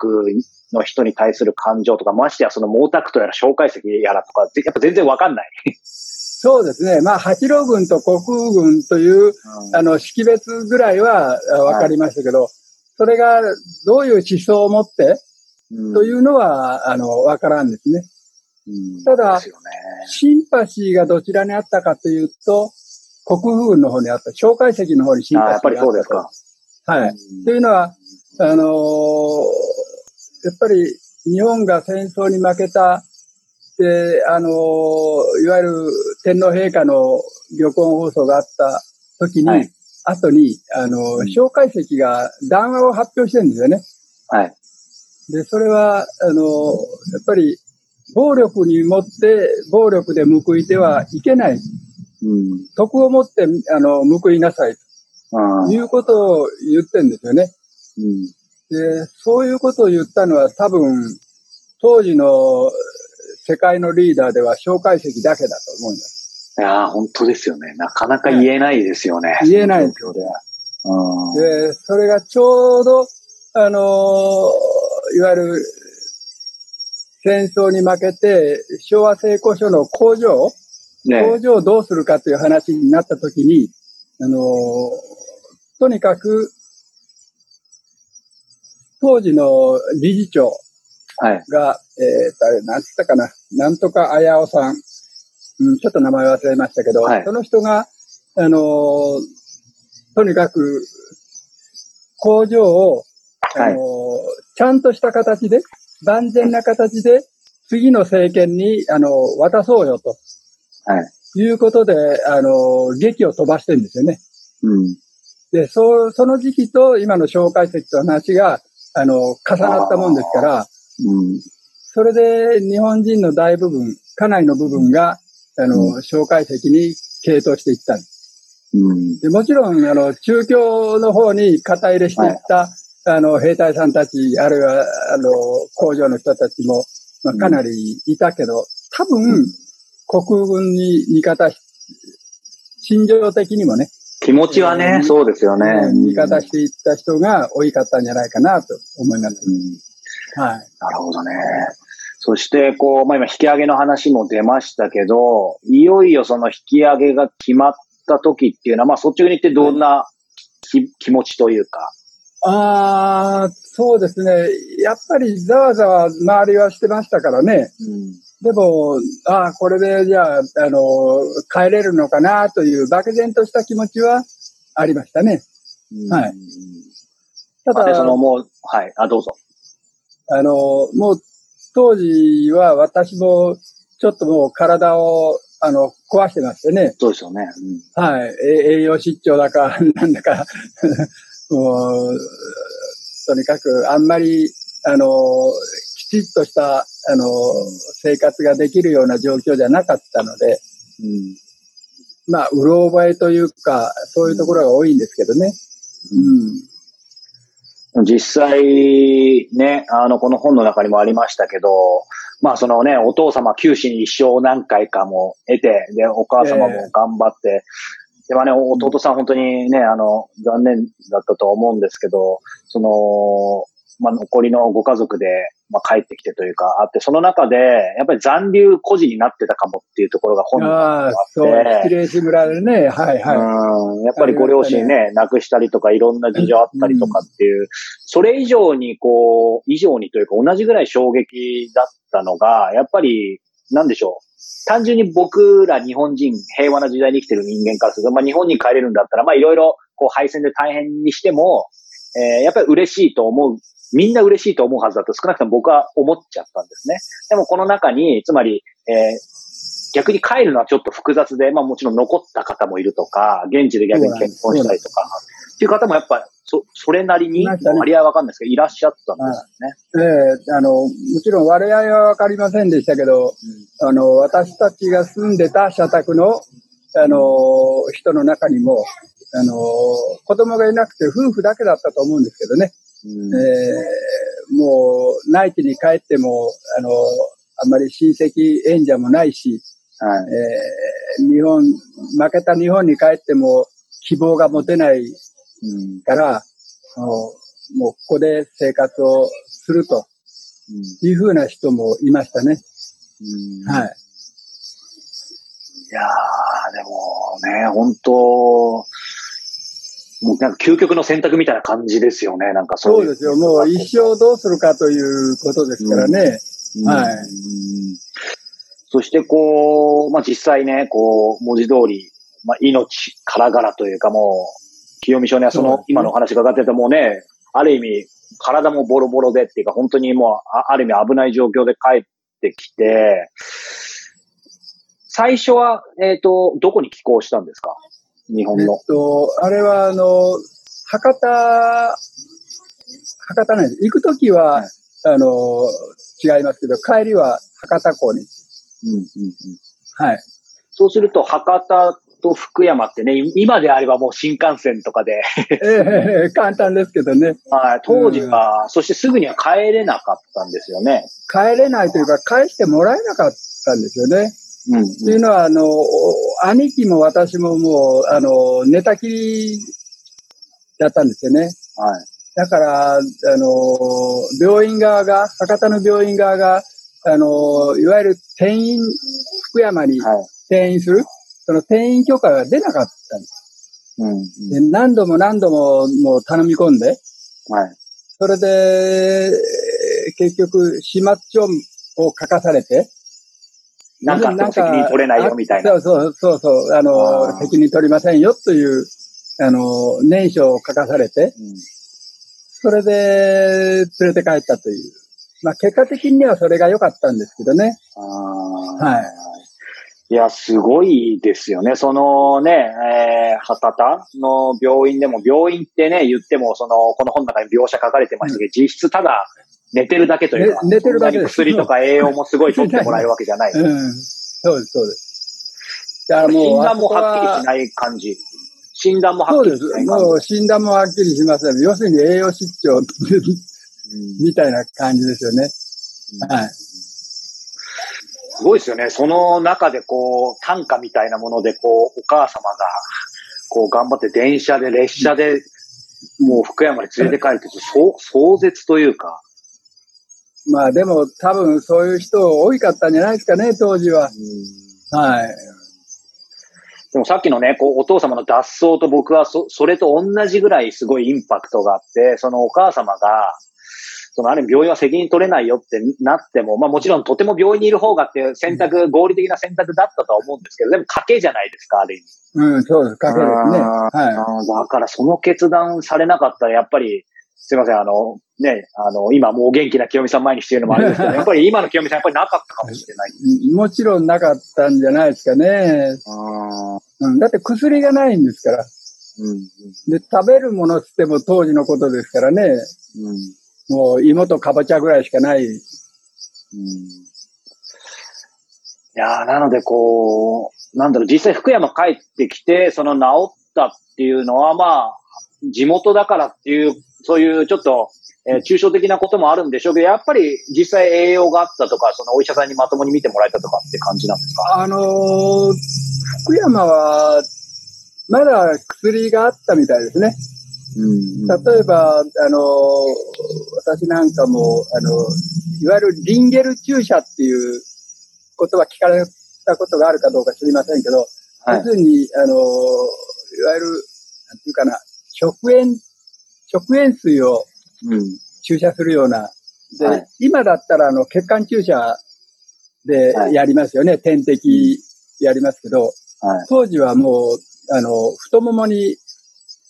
の人に対する感情とか、ましてやその毛沢東やら蒋介石やらとか、やっぱ全然わかんない。そうですね。まあ、八郎軍と国空軍という、うん、あの、識別ぐらいはわかりましたけど、はい、それがどういう思想を持って、うん、というのは、あの、わからんですね。うん、ただ、ね、シンパシーがどちらにあったかというと、国空軍の方にあった、蒋介石の方にシンパシーがあったと。やっぱりそうですか。はい。というのは、あのー、やっぱり日本が戦争に負けた、で、あのー、いわゆる天皇陛下の旅行放送があった時に、はい、後に、あのー、蒋介石が談話を発表してるんですよね。はい。で、それは、あのやっぱり、暴力にもって、暴力で報いてはいけない。うん、徳をもって、あの、報いなさい。ということを言ってんですよね。うん、で、そういうことを言ったのは多分、当時の世界のリーダーでは蒋介石だけだと思います。いや本当ですよね。なかなか言えないですよね。言えないですよね。で、それがちょうど、あのー、いわゆる、戦争に負けて、昭和成功所の工場、ね、工場をどうするかという話になったときに、あのー、とにかく、当時の理事長が、はい、えっ、と、なんつったかな、なんとかあやおさん、うん、ちょっと名前忘れましたけど、はい、その人が、あのー、とにかく、工場を、あのーはい、ちゃんとした形で、万全な形で、次の政権に、あのー、渡そうよと。はい。いうことで、あの、劇を飛ばしてるんですよね。うん。で、そう、その時期と今の紹介席と話が、あの、重なったもんですから、うん。それで日本人の大部分、かなりの部分が、あの、うん、紹介席に傾倒していったんです。うん。で、もちろん、あの、中京の方に肩入れしていった、はい、あの、兵隊さんたち、あるいは、あの、工場の人たちも、まあ、かなりいたけど、多分、国軍に味方し、心情的にもね。気持ちはね、そうですよね。味方していった人が多かったんじゃないかなと思います。うん、はい。なるほどね。そして、こう、まあ今引き上げの話も出ましたけど、いよいよその引き上げが決まった時っていうのは、まあ率直に言ってどんな気気持ちというか。ああ、そうですね。やっぱりざわざわ周りはしてましたからね。うんでも、ああ、これで、じゃあ、あの、帰れるのかなという漠然とした気持ちはありましたね。はい。ただ、そのもう、はい、あ、どうぞ。あの、もう、当時は私も、ちょっともう体を、あの、壊してましてね。そうですよね。うん、はい。栄養失調だか、なんだか もう、とにかく、あんまり、あの、きちっとした、あの、生活ができるような状況じゃなかったので、うん、まあ、うろ覚えというか、そういうところが多いんですけどね。うん、実際、ね、あの、この本の中にもありましたけど、まあ、そのね、お父様、九死に一生何回かも得て、で、お母様も頑張って、えー、でもね、弟さん本当にね、あの、残念だったと思うんですけど、その、まあ、残りのご家族で、まあ、帰ってきてというか、あって、その中で、やっぱり残留孤児になってたかもっていうところが本にあって。そう、失礼し村でね、はいはい。うん、やっぱりご両親ね、亡くしたりとか、いろんな事情あったりとかっていう、うん、それ以上にこう、以上にというか、同じぐらい衝撃だったのが、やっぱり、なんでしょう。単純に僕ら日本人、平和な時代に生きてる人間からすると、まあ日本に帰れるんだったら、まあいろいろ、こう敗戦で大変にしても、えー、やっぱり嬉しいと思うみんな嬉しいと思うはずだと少なくとも僕は思っちゃったんですね。でもこの中に、つまり、えー、逆に帰るのはちょっと複雑で、まあもちろん残った方もいるとか、現地で逆に結婚したりとか、っていう方もやっぱ、そ、それなりに、割合はわかんないですけど、いらっしゃったんですね。ええー、あの、もちろん割合はわかりませんでしたけど、うん、あの、私たちが住んでた社宅の、あの、人の中にも、あの、子供がいなくて夫婦だけだったと思うんですけどね。えー、もう、内地に帰っても、あの、あんまり親戚、縁者もないし、はい、えー、日本、負けた日本に帰っても希望が持てないから、うん、もうここで生活をするというふうな人もいましたね。うんはい。いやー、でもね、本当もうなんか究極の選択みたいな感じですよね、なんかそうですよ。もう一生どうするかということですからね。うん。はい。うんそしてこう、まあ、実際ね、こう、文字通り、まあ、命からがらというかもう、清美少年はその今のお話がかってたもうね、ある意味、体もボロボロでっていうか、本当にもう、あある意味危ない状況で帰ってきて、最初は、えっ、と、どこに寄港したんですか？日本えっの。と、あれは、あの、博多、博多なんです。行くときは、はいあの、違いますけど、帰りは博多港に。うんうんうんはい。そうすると、博多と福山ってね、今であればもう新幹線とかで、ええ簡単ですけどね。はい、当時は、そしてすぐには帰れなかったんですよね。帰れないというか、返してもらえなかったんですよね。うん、っていうのは、あの、お兄貴も私ももう、あの、寝たきりだったんですよね。はい。だから、あの、病院側が、博多の病院側が、あの、いわゆる転院、福山にはい。転院する、その転院許可が出なかったんです。うん、うん。で何度も何度ももう頼み込んで、はい。それで、えー結局、始末書を書かされて、なんか責任取れないよみたいな。あそうそうそうそう、ああの、ー責任取りませんよという、あの、念書を書かされて、うんそれで連れて帰ったという。まあ結果的にはそれが良かったんですけどね。あはいい。いや、すごいですよね。そのね、えー、博多の病院でも、病院ってね、言っても、その、この本の中に描写書かれてましたけど、実質ただ寝てるだけというか、ね寝てるだけ薬とか栄養もすごい取ってもらえるわけじゃない。うん。そうです、そうです。だからもう、診断もはっきりしない感じ。診断もはっきそうです。りしない感じ。もう診断もはっきりしません。要するに栄養失調うんみたいな感じですよね。はい。すごいですよね。その中でこう、単価みたいなもので、こう、お母様が、こう、頑張って電車で、列車で、もう福山に連れて帰って、そう壮絶というか、まあでも多分そういう人多いかったんじゃないですかね、当時は。はい。でもさっきのね、こう、お父様の脱走と僕はそ、それと同じぐらいすごいインパクトがあって、そのお母様が、そのある意味病院は責任取れないよってなっても、まあもちろんとても病院にいる方がって選択、合理的な選択だったとは思うんですけど、でも賭けじゃないですか、ある意味。うん、そうです。賭けですね。はあーだからその決断されなかったら、やっぱり、すいません、あの、ね、あの、今もう元気な清美さん前にしてるのもあれですけど、やっぱり今の清美さんやっぱりなかったかもしれない。い。もちろんなかったんじゃないですかね。あうん、だって薬がないんですから。うん、で、食べるものっても当時のことですからね。うん、もう芋とかぼちゃぐらいしかない。うん。いやーなのでこう、なんだろう、実際福山帰ってきて、その治ったっていうのは、まあ、地元だからっていう、そういうちょっと、えー抽象的なこともあるんでしょうけど、やっぱり実際栄養があったとか、そのお医者さんにまともに見てもらえたとかって感じなんですか？あのー福山は、まだ薬があったみたいですね。うん例えば、あのー私なんかも、あのいわゆるリンゲル注射っていうことは聞かれたことがあるかどうか知りませんけど、はい。要するに、あのーいわゆる、なんていうかな、食塩、食塩水をうん。注射するような。で、はい今だったら、あの、血管注射ではいやりますよね。点滴やりますけど、はい。当時はもう、あの、太ももに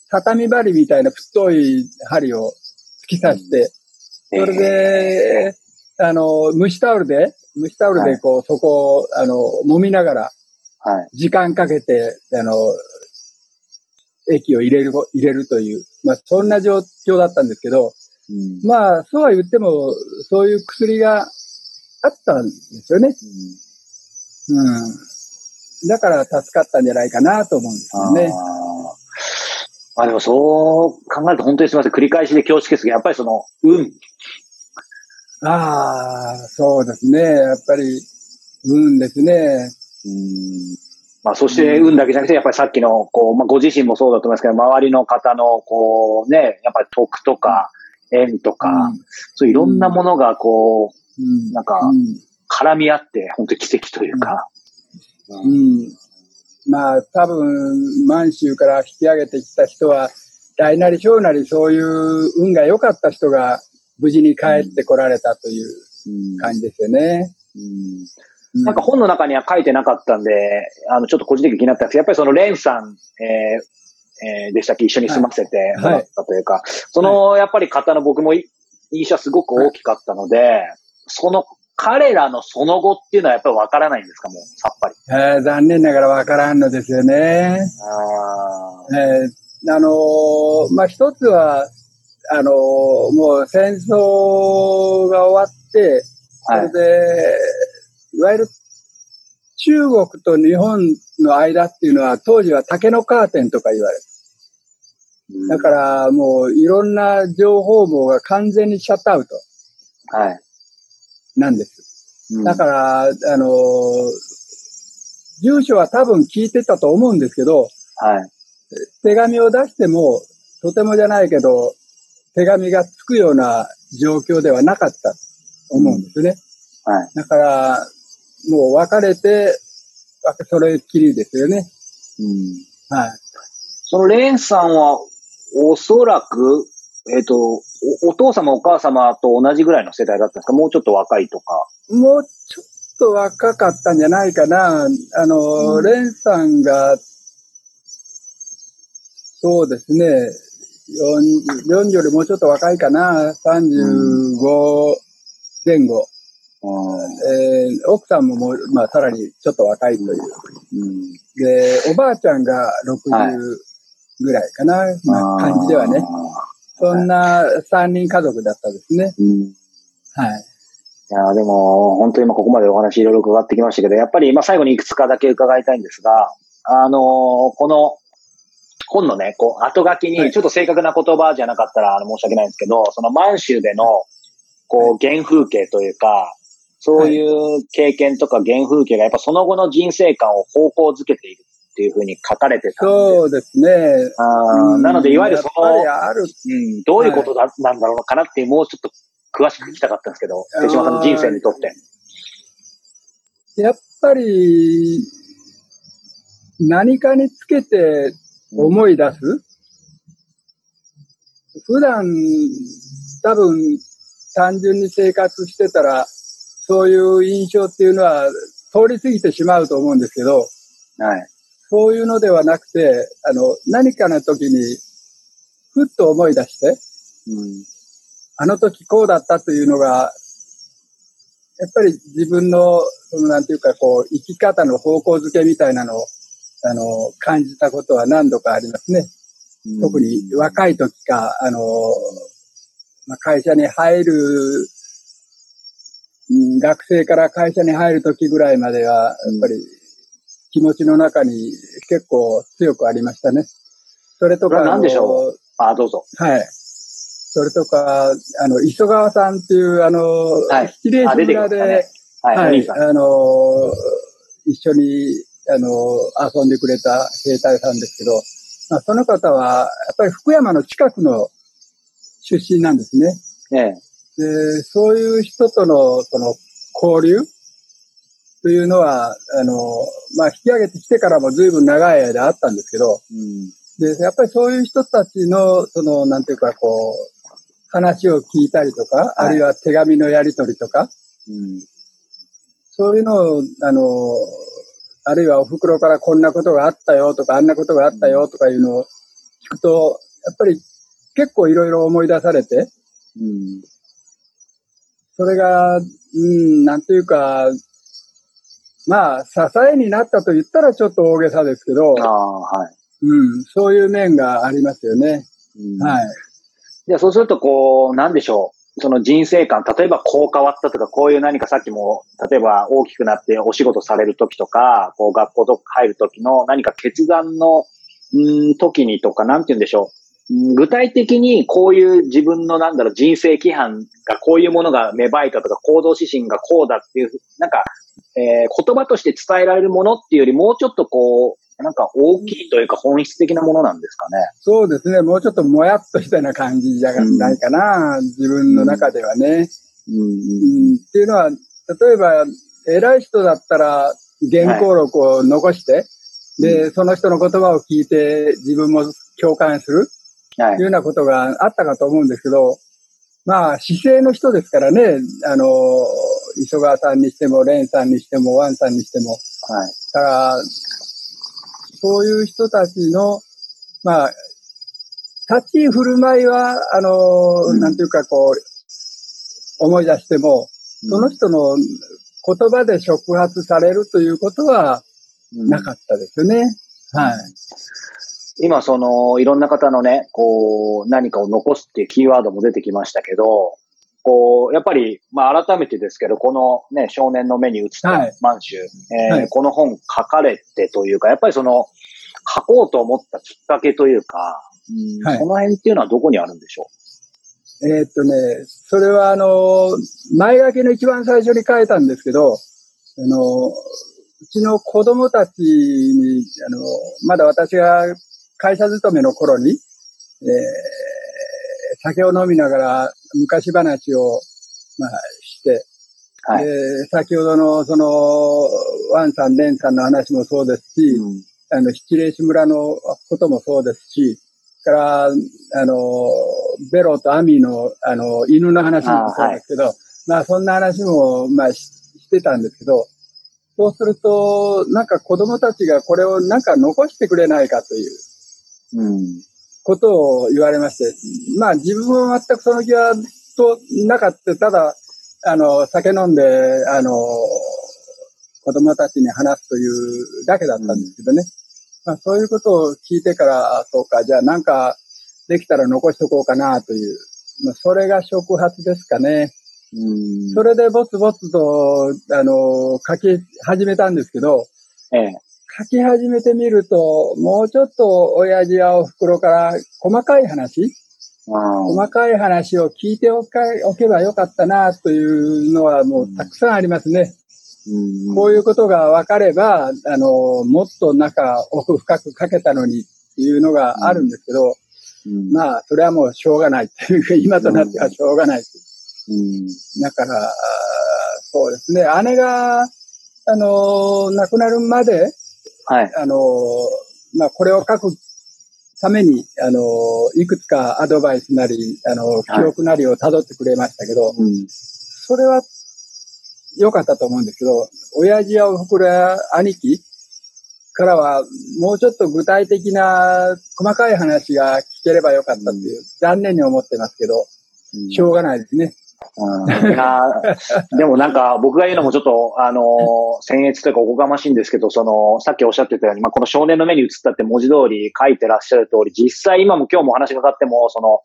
畳針みたいな太い針を突き刺して、それで、あの、蒸しタオルで、蒸しタオルでこう、そこを、あの、揉みながら、はい。時間かけて、あの、液を入れる、入れるという、まあ、そんな状況だったんですけど、うんまあ、そうは言っても、そういう薬があったんですよね。うん。だから助かったんじゃないかなと思うんですよね。あーあ、でもそう考えると本当にすみません。繰り返しで恐縮ですけど、やっぱりその、運。ああ、そうですね。やっぱり、運ですね。うんまあ、そして運だけじゃなくて、やっぱりさっきの、こう、まあ、ご自身もそうだと思いますけど、周りの方の、こう、ね、やっぱり徳とか、縁とか、うん、そういろんなものがこう、うん、なんか、絡み合って、本当に奇跡というか。うん。まあ、多分、満州から引き上げてきた人は、大なり小なりそういう運が良かった人が無事に帰ってこられたという感じですよね。うんなんか本の中には書いてなかったんで、あの、ちょっと個人的に気になったんですけど、やっぱりそのレンさん、えー、えー、でしたっけ一緒に住ませてもらったというか、はい。はい、その、やっぱり方の僕も印象はすごく大きかったので、はい、その彼らのその後っていうのはやっぱりわからないんですかもう、さっぱり。えー、残念ながらわからんのですよね。あえー、あのー、まあ、一つは、あのー、もう戦争が終わって、それで、はいいわゆる中国と日本の間っていうのは当時は竹のカーテンとか言われる。だからもういろんな情報網が完全にシャットアウト。はい。なんです。だから、あの住所は多分聞いてたと思うんですけど、はい。手紙を出しても、とてもじゃないけど、手紙がつくような状況ではなかったと思うんですね。はい。だから、もう別れて、それっきりですよね。うん。はい。そのレーンさんは、おそらく、えっ、ー、とお、お父様お母様と同じぐらいの世代だったんですか？もうちょっと若いとか。もうちょっと若かったんじゃないかな。あの、うん、レンさんが、そうですね、40よりもうちょっと若いかな。35前後。えー、奥さんももう、まあ、さらにちょっと若いという。うん、で、おばあちゃんが60ぐらいかな、はい、まあ、感じではね。そんな3人家族だったですね。うん、はい。いや、でも、本当に今ここまでお話いろいろ伺ってきましたけど、やっぱり、まあ、最後にいくつかだけ伺いたいんですが、あのー、この、本のね、こう、後書きに、ちょっと正確な言葉じゃなかったら、申し訳ないんですけど、その満州での、こう、原風景というか、そういう経験とか原風景がやっぱその後の人生観を方向づけているっていうふうに書かれてたんで。そうですね。あなので、いわゆるその、うん、どういうことだ、なんだろうかなっていう、もうちょっと詳しく聞きたかったんですけど、手島さんの人生にとって。やっぱり、何かにつけて思い出す、うん、普段、多分、単純に生活してたら、そういう印象っていうのは通り過ぎてしまうと思うんですけど、はい。そういうのではなくて、あの、何かの時に、ふっと思い出して、うん、あの時こうだったというのが、やっぱり自分の、そのなんていうか、こう、生き方の方向づけみたいなのを、あの、感じたことは何度かありますね。うん、特に若い時か、あの、まあ、会社に入るうん、学生から会社に入る時ぐらいまでは、やっぱり気持ちの中に結構強くありましたね。それとか。何でしょう？あ、どうぞ。はい。それとか、あの、磯川さんっていう、あの、はい、七霊村で、ね、はい、はい、あの、一緒に、あの、遊んでくれた兵隊さんですけど、まあ、その方は、やっぱり福山の近くの出身なんですね。ええ。で、そういう人との、その、交流というのは、あの、まあ、引き上げてきてからも随分長い間あったんですけど、うん、で、やっぱりそういう人たちの、その、なんていうか、こう、話を聞いたりとか、はい、あるいは手紙のやり取りとか、うん、そういうのを、あの、あるいはお袋からこんなことがあったよとか、あんなことがあったよとかいうのを聞くと、やっぱり結構いろいろ思い出されて、うん、それが、うん、なんていうか、まあ、支えになったと言ったらちょっと大げさですけど、あはい。うん、そういう面がありますよね。うん、はい。じゃあそうすると、こう、なんでしょう。その人生観、例えばこう変わったとか、こういう何かさっきも、例えば大きくなってお仕事されるときとか、こう学校とか入るときの何か決断の、うん、時にとか、なんて言うんでしょう。具体的にこういう自分のなんだろう人生規範がこういうものが芽生えたとか行動指針がこうだっていう、なんか、えー、言葉として伝えられるものっていうよりもうちょっとこう、なんか大きいというか本質的なものなんですかね。そうですね。もうちょっともやっとしたような感じじゃないかな。うん、自分の中ではね。うん、うん、っていうのは、例えば、偉い人だったら原稿録を残して、はい、で、その人の言葉を聞いて自分も共感する。はい。いうようなことがあったかと思うんですけど、まあ、姿勢の人ですからね、あの、磯川さんにしても、蓮さんにしても、ワンさんにしても。はい。だから、そういう人たちの、まあ、立ち振る舞いは、あの、うん、なんていうかこう、思い出しても、その人の言葉で触発されるということはなかったですね。うん、はい。今、その、いろんな方のね、こう、何かを残すっていうキーワードも出てきましたけど、こう、やっぱり、まあ改めてですけど、このね、少年の目に映った満州、はい、えーはい、この本書かれてというか、やっぱりその、書こうと思ったきっかけというか、うん、はい、この辺っていうのはどこにあるんでしょう？えー、っとね、それはあの、前書きの一番最初に書いたんですけど、あの、うちの子供たちに、あの、まだ私が会社勤めの頃に、えー、酒を飲みながら昔話を、まあ、して、はい、で先ほどの、その、ワンさん、レンさんの話もそうですし、うん、あの、七霊市村のこともそうですし、から、あの、ベロとアミの、あの、犬の話もそうですけど、あはい、まあ、そんな話も、まあし、してたんですけど、そうすると、なんか子供たちがこれをなんか残してくれないかという。ことを言われまして、まあ自分は全くその気はとなかった。ただ、あの、酒飲んで、あの、子供たちに話すというだけだったんですけどね。まあそういうことを聞いてから、そうか、じゃあなんかできたら残しとこうかなという。まあそれが触発ですかね。うんそれでぼつぼつと、あの、書き始めたんですけど、ええ、書き始めてみると、もうちょっと親父やお袋から細かい話、細かい話を聞いておけばよかったなというのはもうたくさんありますね。うん、こういうことが分かれば、あの、もっと中奥深く書けたのにっていうのがあるんですけど、うん、まあ、それはもうしょうがないっていうか、今となってはしょうがない。うん、だから、そうですね、姉が、あの、亡くなるまで、はい。あの、まあ、これを書くために、あの、いくつかアドバイスなり、あの、記憶なりを辿ってくれましたけど、はいうん、それは良かったと思うんですけど、親父やおふくろや兄貴からは、もうちょっと具体的な細かい話が聞ければよかったっていう、残念に思ってますけど、しょうがないですね。うん、でもなんか僕が言うのもちょっと、あの、僭越というかおこがましいんですけど、その、さっきおっしゃってたように、まあ、この少年の目に映ったって文字通り書いてらっしゃる通り、実際今も今日もお話がかかっても、その、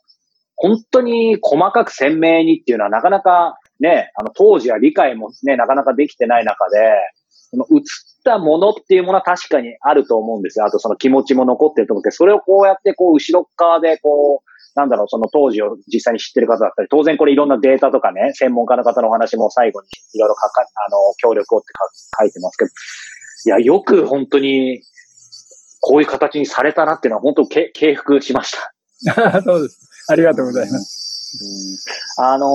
本当に細かく鮮明にっていうのはなかなかね、あの当時は理解もね、なかなかできてない中で、その映ったものっていうものは確かにあると思うんですよ。あとその気持ちも残ってると思うけど、それをこうやってこう後ろ側でこう、なんだろう、その当時を実際に知ってる方だったり、当然これいろんなデータとかね、専門家の方のお話も最後にいろいろかか、あの、協力をって書いてますけど、いや、よく本当に、こういう形にされたなっていうのは本当け敬服しました。そうです。ありがとうございます。うん、あのー、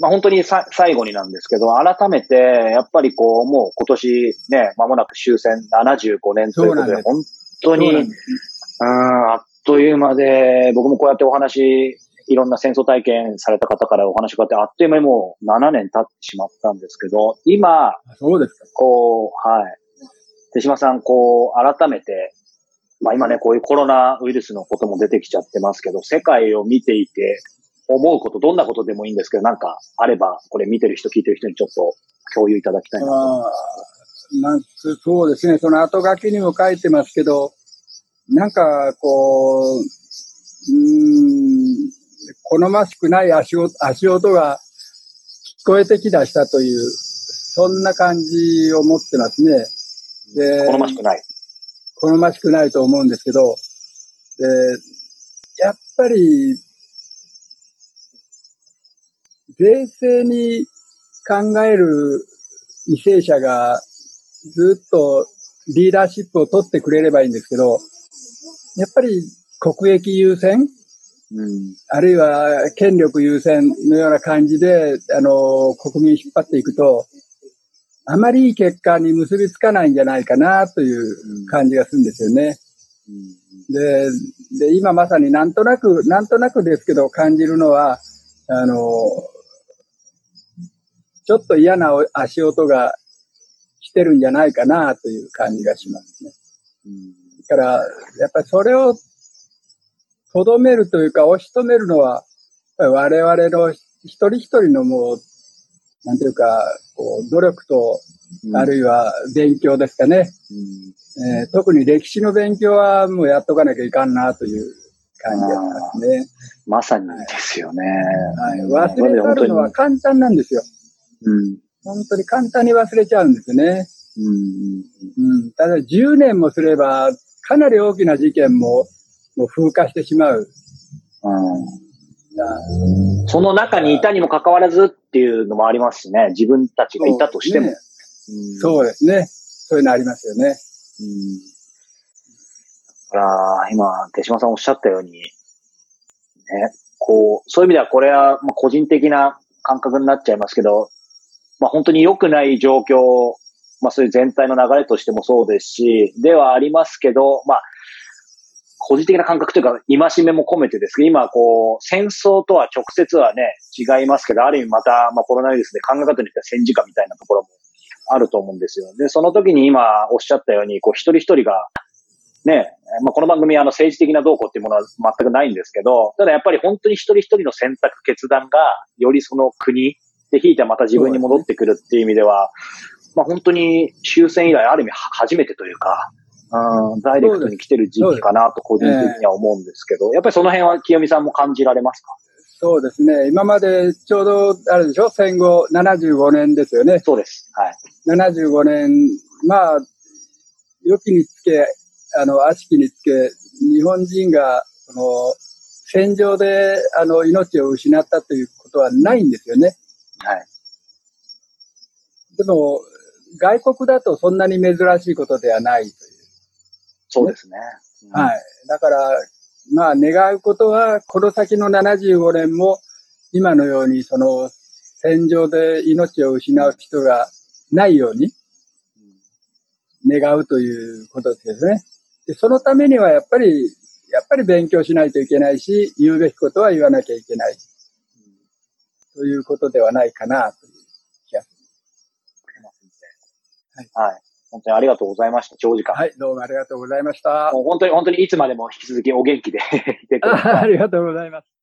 まあ、本当にさ最後になんですけど、改めて、やっぱりこう、もう今年ね、間もなく終戦75年ということで、で本当に、うん、あという間で、僕もこうやってお話、いろんな戦争体験された方からお話があって、あっという間にもう7年経ってしまったんですけど、今、そうですか。こう、はい。手島さん、こう、改めて、まあ今ね、こういうコロナウイルスのことも出てきちゃってますけど、世界を見ていて思うこと、どんなことでもいいんですけど、なんかあれば、これ見てる人、聞いてる人にちょっと共有いただきたいなとなんそうですね、その後書きにも書いてますけど、なんか、こう、うん、好ましくない足音足音が聞こえてきだしたという、そんな感じを持ってますね。で、好ましくない。好ましくないと思うんですけど、で、やっぱり、冷静に考える為政者がずっとリーダーシップを取ってくれればいいんですけど、やっぱり国益優先、うん、あるいは権力優先のような感じで、あの、国民引っ張っていくと、あまりいい結果に結びつかないんじゃないかなという感じがするんですよね。で、で、今まさになんとなく、なんとなくですけど感じるのは、あの、ちょっと嫌な足音が来てるんじゃないかなという感じがしますね。だから、やっぱりそれをとどめるというか押し止めるのは、我々の一人一人のもう、なんていうか、こう、努力と、あるいは勉強ですかね。えー、特に歴史の勉強はもうやっとかなきゃいかんなという感じがしますね。まさにですよね。はい。忘れ去るのは簡単なんですよ。うん。本当に簡単に忘れちゃうんですね。うん。うん。ただ10年もすれば、かなり大きな事件も、もう風化してしまう。うん。その中にいたにもかかわらずっていうのもありますしね。自分たちがいたとしても。そうですね。そういうのありますよね。うん。だから、今、手島さんおっしゃったように、ね、こう、そういう意味ではこれは、まあ、個人的な感覚になっちゃいますけど、まあ、本当に良くない状況、まあ、そういう全体の流れとしてもそうですし、ではありますけど、まあ、個人的な感覚というか、戒めも込めてですけど、今、こう、戦争とは直接はね、違いますけど、ある意味また、まあ、コロナウイルスで考え方によっては戦時下みたいなところもあると思うんですよ。で、その時に今おっしゃったように、こう一人一人が、ね、まあ、この番組はあの政治的な動向っていうものは全くないんですけど、ただやっぱり本当に一人一人の選択、決断が、よりその国で引いてまた自分に戻ってくるっていう意味では、まあ本当に終戦以来ある意味初めてというか、うん、ダイレクトに来てる時期かなと個人的には思うんですけど、やっぱりその辺は清美さんも感じられますか？そうですね。今までちょうど、あれでしょ？戦後75年ですよね。そうです。はい。75年、まあ、良きにつけ、あの、悪しきにつけ、日本人が、その、戦場で、あの、命を失ったということはないんですよね。はい。でも、外国だとそんなに珍しいことではないという。そうですね。うん、はい。だから、まあ願うことは、この先の75年も、今のように、その、戦場で命を失う人がないように、願うということですね。でそのためには、やっぱり、やっぱり勉強しないといけないし、言うべきことは言わなきゃいけない。ということではないかな、という気がする。はい。はい本当にありがとうございました。長時間。はい、どうもありがとうございました。もう本当に、本当にいつまでも引き続きお元気で いてください。ありがとうございます。